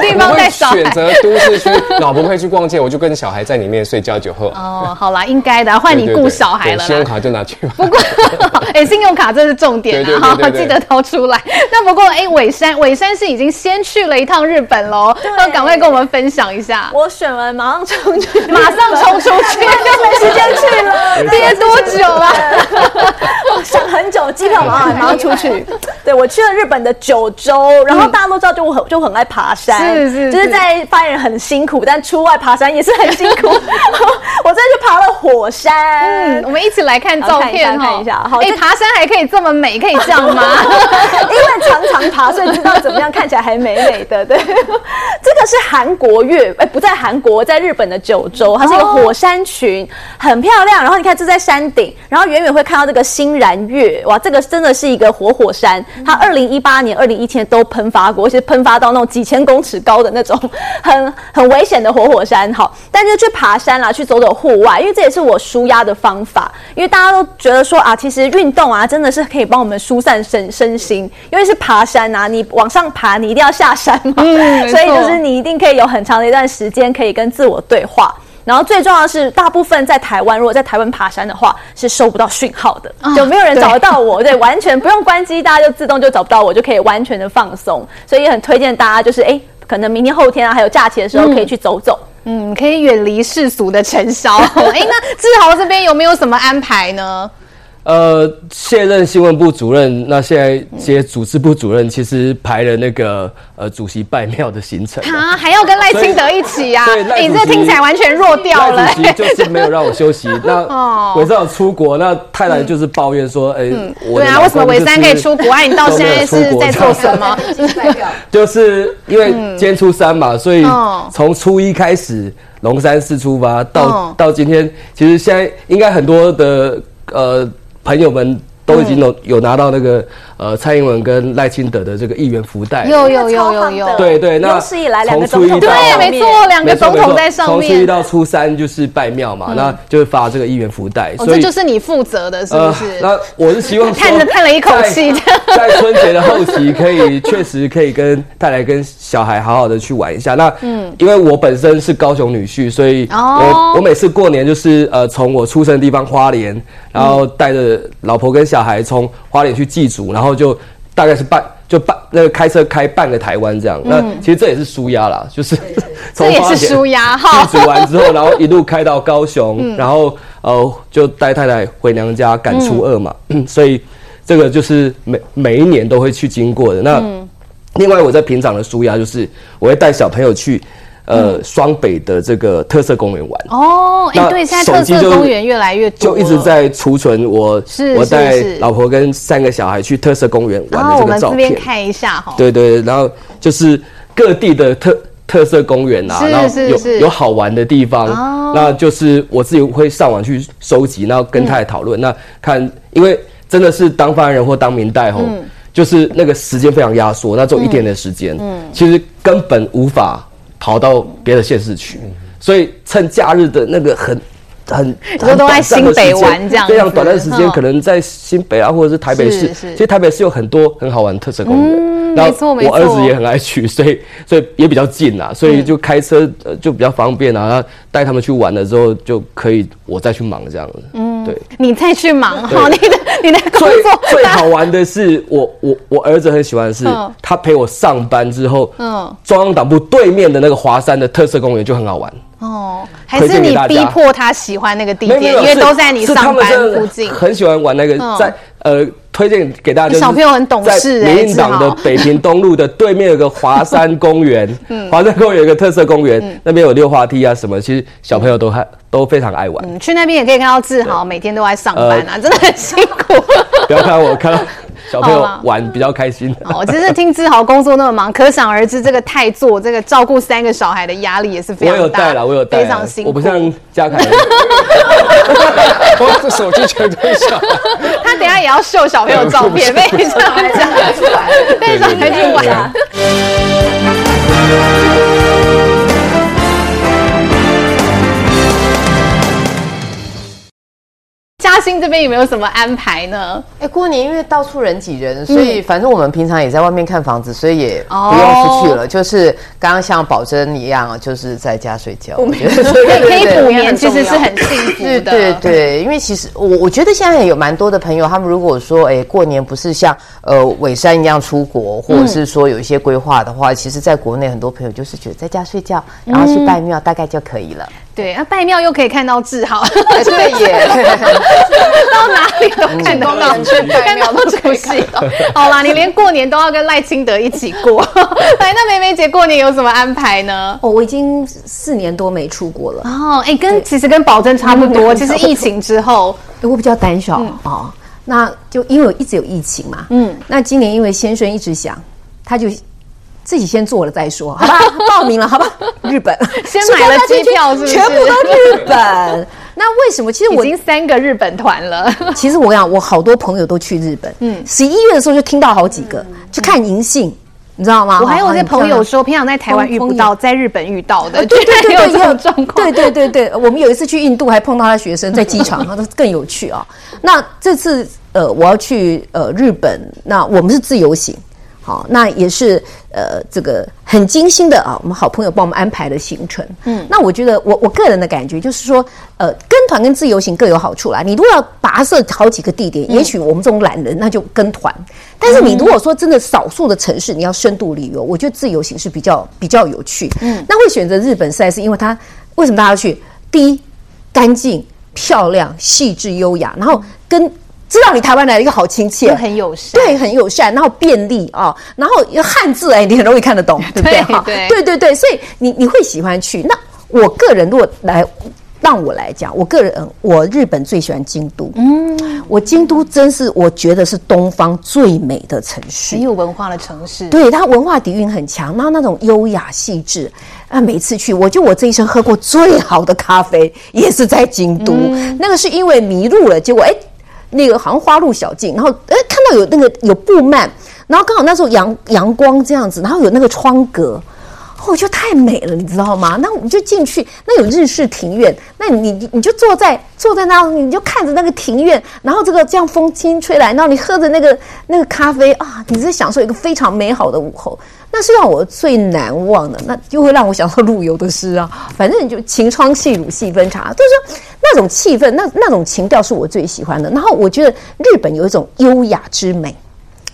地方带小孩，选择都市区，老婆可以去逛街，我就跟小孩在里面睡觉酒喝。哦，好啦，应该的，换你顾小孩了。信用卡就拿去吧。不过，哎，信用卡这是重点啊，好，记得掏出来。那不过，哎，尾山，尾山是已经先去了一趟日本喽，要赶快跟我们分享一下。我选完马上冲去，马上冲出去，就没时间去了。憋多久啊？我想很久，机票马上马上出去。对，我去了日本的九州，然后大家都知道，就我很就很爱爬山，是是，就是在发言人很辛苦，但出外爬山也是很辛苦。我这去爬了火山，嗯，我们一起来看照片看一下。好，哎，爬山还可以这么美，可以这样吗？因为常常爬，所以知道怎么样看起来还美美的。对，这个是韩国月，哎，不在韩国，在日本的九州，它是一个火山群，很漂亮。然后你看，这在山顶，然后远远会看到这个新蝉岳，哇，这个真的是一个活火山。它二零一八年、二零一七年都喷发过，而且喷发到那种几千公尺高的那种 很很危险的活火山。好，但是去爬山啦，去走走户外，因为这也是我舒压的方法。因为大家都觉得说啊，其实运动啊，真的是可以帮我们疏散身身心。因为是爬山啊，你往上爬，你一定要下山嘛，嗯、所以就是你一定可以有很长的一段时间可以跟自我对话。然后最重要的是，大部分在台湾，如果在台湾爬山的话，是收不到讯号的，哦、就没有人找得到我。对，对，完全不用关机，大家就自动就找不到我，就可以完全的放松。所以也很推荐大家，就是哎，可能明天、后天啊，还有假期的时候，可以去走走。嗯，嗯，可以远离世俗的尘嚣。哎，那志豪这边有没有什么安排呢？呃，卸任新闻部主任，那现在接组织部主任，其实排了那个呃主席拜庙的行程。啊，还要跟赖清德一起呀？对，你这听起来完全弱掉了。主席就是没有让我休息。那玮姗出国，那太太就是抱怨说，哎，对啊，为什么玮姗可以出国，啊，你到现在是在做什么？就是因为今天初三嘛，所以从初一开始龙山寺出发，到到今天，其实现在应该很多的呃。朋友们都已经有有拿到那个呃蔡英文跟赖清德的这个议员福袋，有有有有有，对对，那有史以来两个总统对，没错，两个总统在上面。从初一到初三就是拜庙嘛，那就是发这个议员福袋，所以这就是你负责的，是不是？那我是希望叹 着叹了一口气，在春节的后期可以 确实可以跟带来跟小孩好好的去玩一下。那嗯，因为我本身是高雄女婿，所以我我每次过年就是呃从我出生的地方花莲，然后带着老婆跟小孩从花莲去祭祖，然后就大概是半就半那个开车开半个台湾这样。那其实这也是舒压啦，就是从花哈。祭祖完之后，然后一路开到高雄，然后呃就带太太回娘家赶初二嘛。所以这个就是每每一年都会去经过的。那另外我在平常的舒压就是我会带小朋友去。呃，双北的这个特色公园玩。哦，哎，对，现在特色公园越来越多，就一直在储存我是我带老婆跟三个小孩去特色公园玩的这个照片，我们这边看一下哈。对对，然后就是各地的特特色公园啊，然后有有好玩的地方，那就是我自己会上网去收集，然后跟他来讨论。那看，因为真的是当发言人或当明代吼，就是那个时间非常压缩，那只有一天的时间，嗯，其实根本无法。跑到别的县市去，所以趁假日的那个很很，都都在新北玩这样，非常短的时间，可能在新北啊，或者是台北市。其实台北市有很多很好玩的特色公园，然后我儿子也很爱去，所以所以也比较近啊，所以就开车就比较方便啊。然后带他们去玩了之后，就可以我再去忙这样子。嗯，对，你再去忙好，你的 你的工作最好玩的是，我我我儿子很喜欢的是，他陪我上班之后，嗯，中央党部对面的那个华山的特色公园就很好玩。哦，还是你逼迫他喜欢那个地点，因为都在你上班附近。很喜欢玩那个，在呃，推荐给大家。小朋友很懂事，民进党的北平东路的对面有个华山公园，华山公园有个特色公园，那边有溜滑梯啊什么，其实小朋友都还都非常爱玩。嗯，去那边也可以看到志豪每天都在上班啊，真的很辛苦。不要看我，看到。小朋友玩比较开心。哦，其实听志豪工作那么忙，可想而知这个太做这个照顾三个小孩的压力也是非常大。我有带了，我有带，非常辛苦。我不像嘉凯，我这手机全都小。他等下也要秀小朋友照片，非常非常非常开心玩。嘉兴这边有没有什么安排呢？哎，过年因为到处人挤人，所以反正我们平常也在外面看房子，所以也不用出去了。就是刚刚像宝珍一样，就是在家睡觉。我觉得 可以补眠，其实是很幸福的。对对，因为其实我我觉得现在有蛮多的朋友，他们如果说哎过年不是像呃尾山一样出国，或者是说有一些规划的话，其实在国内很多朋友就是觉得在家睡觉，然后去拜庙大概就可以了。对，那拜庙又可以看到志豪，对耶，到哪里都看到，看到都出戏。好啦，你连过年都要跟赖清德一起过。来，那梅梅姐过年有什么安排呢？哦，我已经四年多没出国了。哦，哎，跟其实跟宝珍差不多。其实疫情之后，我比较胆小啊。那就因为我一直有疫情嘛，嗯，那今年因为先生一直想，他就。自己先做了再说，好吧？报名了，好吧？日本先买了机票，是不是？全部都日本。那为什么？其实我已经三个日本团了。其实我讲，我好多朋友都去日本。嗯，十一月的时候就听到好几个去看银杏，你知道吗？我还有一些朋友说，平常在台湾遇不到，在日本遇到的。对对对，有这种状况。对对对对，我们有一次去印度还碰到他学生在机场，那都更有趣啊。那这次呃，我要去呃日本，那我们是自由行。好，那也是呃，这个很精心的啊，我们好朋友帮我们安排的行程。嗯，那我觉得我我个人的感觉就是说，呃，跟团跟自由行各有好处啦。你如果要跋涉好几个地点，嗯、也许我们这种懒人那就跟团。但是你如果说真的少数的城市，你要深度旅游，我觉得自由行是比较比较有趣。嗯，那会选择日本赛是，因为它为什么大家要去？第一，干净、漂亮、细致、优雅，然后跟。知道你台湾来了一个好亲切，很友善，对，很友善，然后便利啊、哦，然后有汉字哎，你很容易看得懂，对不对？哈，对。对对，所以你你会喜欢去。那我个人如果来让我来讲，我个人我日本最喜欢京都，嗯，我京都真是我觉得是东方最美的城市，很有文化的城市，对，它文化底蕴很强，然后那种优雅细致。啊，每次去，我就我这一生喝过最好的咖啡也是在京都，嗯、那个是因为迷路了，结果哎。那个好像花路小径，然后哎看到有那个有布幔，然后刚好那时候阳阳光这样子，然后有那个窗格。我觉得太美了，你知道吗？那我们就进去，那有日式庭院，那你你就坐在坐在那，你就看着那个庭院，然后这个这样风轻吹来，然后你喝着那个那个咖啡啊，你是享受一个非常美好的午后。那是让我最难忘的，那就会让我想到陆游的诗啊。反正你就晴窗细乳细分茶，就是那种气氛，那那种情调是我最喜欢的。然后我觉得日本有一种优雅之美，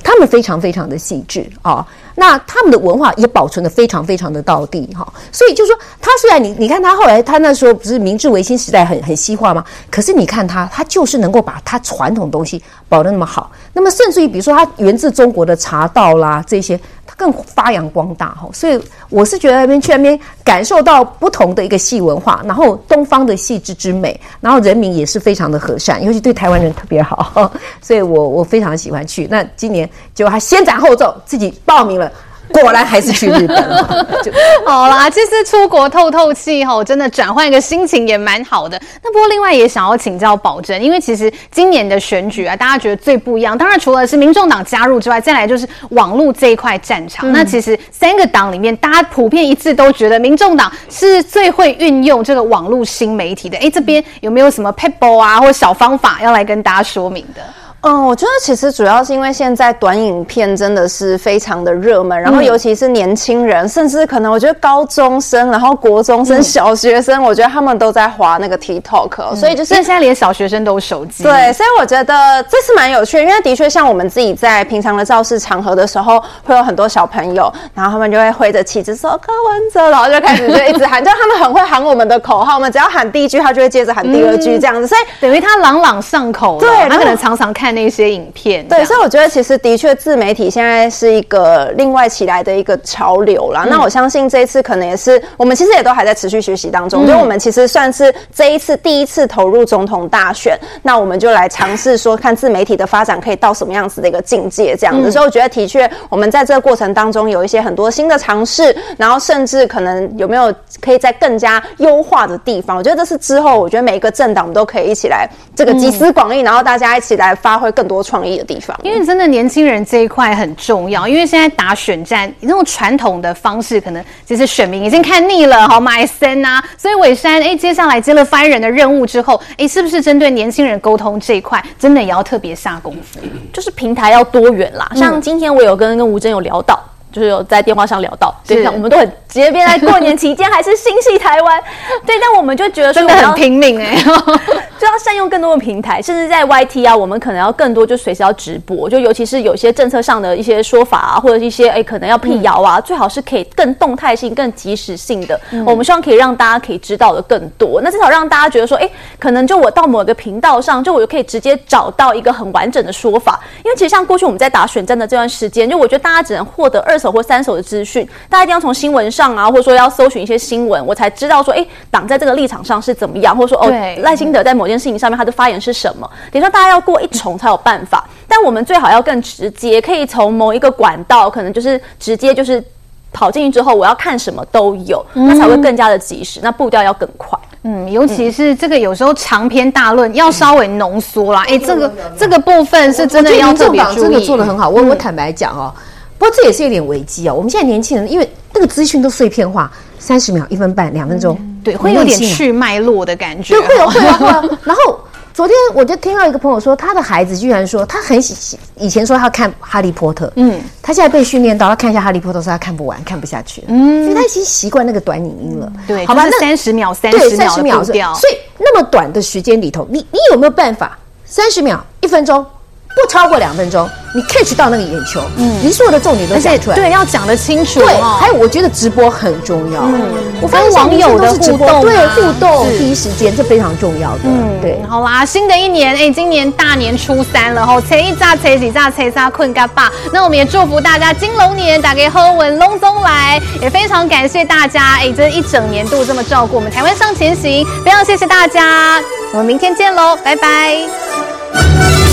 他们非常非常的细致啊。那他们的文化也保存得非常非常的到地哈，所以就是说，他虽然你你看他后来他那时候不是明治维新时代很很西化吗？可是你看他，他就是能够把他传统东西保得那么好，那么甚至于比如说他源自中国的茶道啦这些。他更发扬光大哈，所以我是觉得那边去那边感受到不同的一个戏文化，然后东方的细致之美，然后人民也是非常的和善，尤其对台湾人特别好，所以我我非常喜欢去。那今年就还先斩后奏，自己报名了。果然还是去日本 好啦。其实出国透透气吼，真的转换一个心情也蛮好的。那不过另外也想要请教宝珍，因为其实今年的选举啊，大家觉得最不一样，当然除了是民众党加入之外，再来就是网络这一块战场。嗯、那其实三个党里面，大家普遍一致都觉得民众党是最会运用这个网络新媒体的。哎，这边有没有什么 p e p l e 啊，或小方法要来跟大家说明的？嗯，我觉得其实主要是因为现在短影片真的是非常的热门，然后尤其是年轻人，嗯、甚至可能我觉得高中生，然后国中生、嗯、小学生，我觉得他们都在滑那个 TikTok，、嗯、所以就是现在连小学生都有手机。对，所以我觉得这是蛮有趣的，因为的确像我们自己在平常的造势场合的时候，会有很多小朋友，然后他们就会挥着旗子说柯文哲，然后就开始就一直喊，就他们很会喊我们的口号，我们只要喊第一句，他就会接着喊第二句这样子，嗯、所以等于他朗朗上口。对，他可能常常看那些影片。对，所以我觉得其实的确自媒体现在是一个另外起来的一个潮流啦。嗯、那我相信这一次可能也是我们其实也都还在持续学习当中。所以、嗯、我们其实算是这一次第一次投入总统大选，那我们就来尝试说看自媒体的发展可以到什么样子的一个境界这样子。嗯、所以我觉得的确我们在这个过程当中有一些很多新的尝试，然后甚至可能有没有可以在更加优化的地方。我觉得这是之后我觉得每一个政党我们都可以一起来这个集思广益，嗯、然后大家一起来发挥更多创意的地方。因为真的年轻人这一块很重要，因为现在打选战那种传统的方式，可能其实选民已经看腻了，好买森啊。所以伟山，哎，接下来接了发言人的任务之后，哎，是不是针对年轻人沟通这一块，真的也要特别下功夫？就是平台要多元啦。像今天我有跟跟吴真有聊到。就是有在电话上聊到，对，我们都很直接，变在过年期间还是心系台湾，对，但我们就觉得说真的很拼命哎，就要善用更多的平台，甚至在 YT 啊，我们可能要更多，就随时要直播，就尤其是有些政策上的一些说法啊，或者一些哎可能要辟谣啊，最好是可以更动态性、更即时性的，我们希望可以让大家可以知道的更多，那至少让大家觉得说，哎，可能就我到某个频道上，就我就可以直接找到一个很完整的说法，因为其实像过去我们在打选战的这段时间，就我觉得大家只能获得二手或三手的资讯，大家一定要从新闻上啊，或者说要搜寻一些新闻，我才知道说，哎，党在这个立场上是怎么样，或者说，哦，赖清德在某件事情上面他的发言是什么？等于说大家要过一重才有办法，但我们最好要更直接，可以从某一个管道，可能就是直接就是跑进去之后，我要看什么都有，那才会更加的及时，那步调要更快。嗯，尤其是这个有时候长篇大论要稍微浓缩啦，哎，这个这个部分是真的要特别注意，真的做的很好。我我坦白讲哦。不过这也是有点危机哦！我们现在年轻人，因为那个资讯都碎片化，三十秒、一分半、两分钟，嗯、对，会有点去脉络的感觉。对，会有，会有，会有。然后昨天我就听到一个朋友说，他的孩子居然说他很喜，以前说他看《哈利波特》，嗯，他现在被训练到他看一下《哈利波特》，说他看不完，看不下去，嗯，因为他已经习惯那个短影音了。对，好吧，那三十秒，三十秒，秒。所以那么短的时间里头，你你有没有办法？三十秒，一分钟。不超过两分钟，你 catch 到那个眼球，嗯，你所有的重点都写出来，对，要讲得清楚。对，还有我觉得直播很重要，嗯，我发现网友的互动，对，互动第一时间这非常重要的，嗯，对。好啦，新的一年，哎，今年大年初三了吼，初一早，初二早，初三困嘎巴。那我们也祝福大家金龙年大家好运龙中来，也非常感谢大家，哎，这一整年度这么照顾我们台湾上前行，非常谢谢大家，我们明天见喽，拜拜。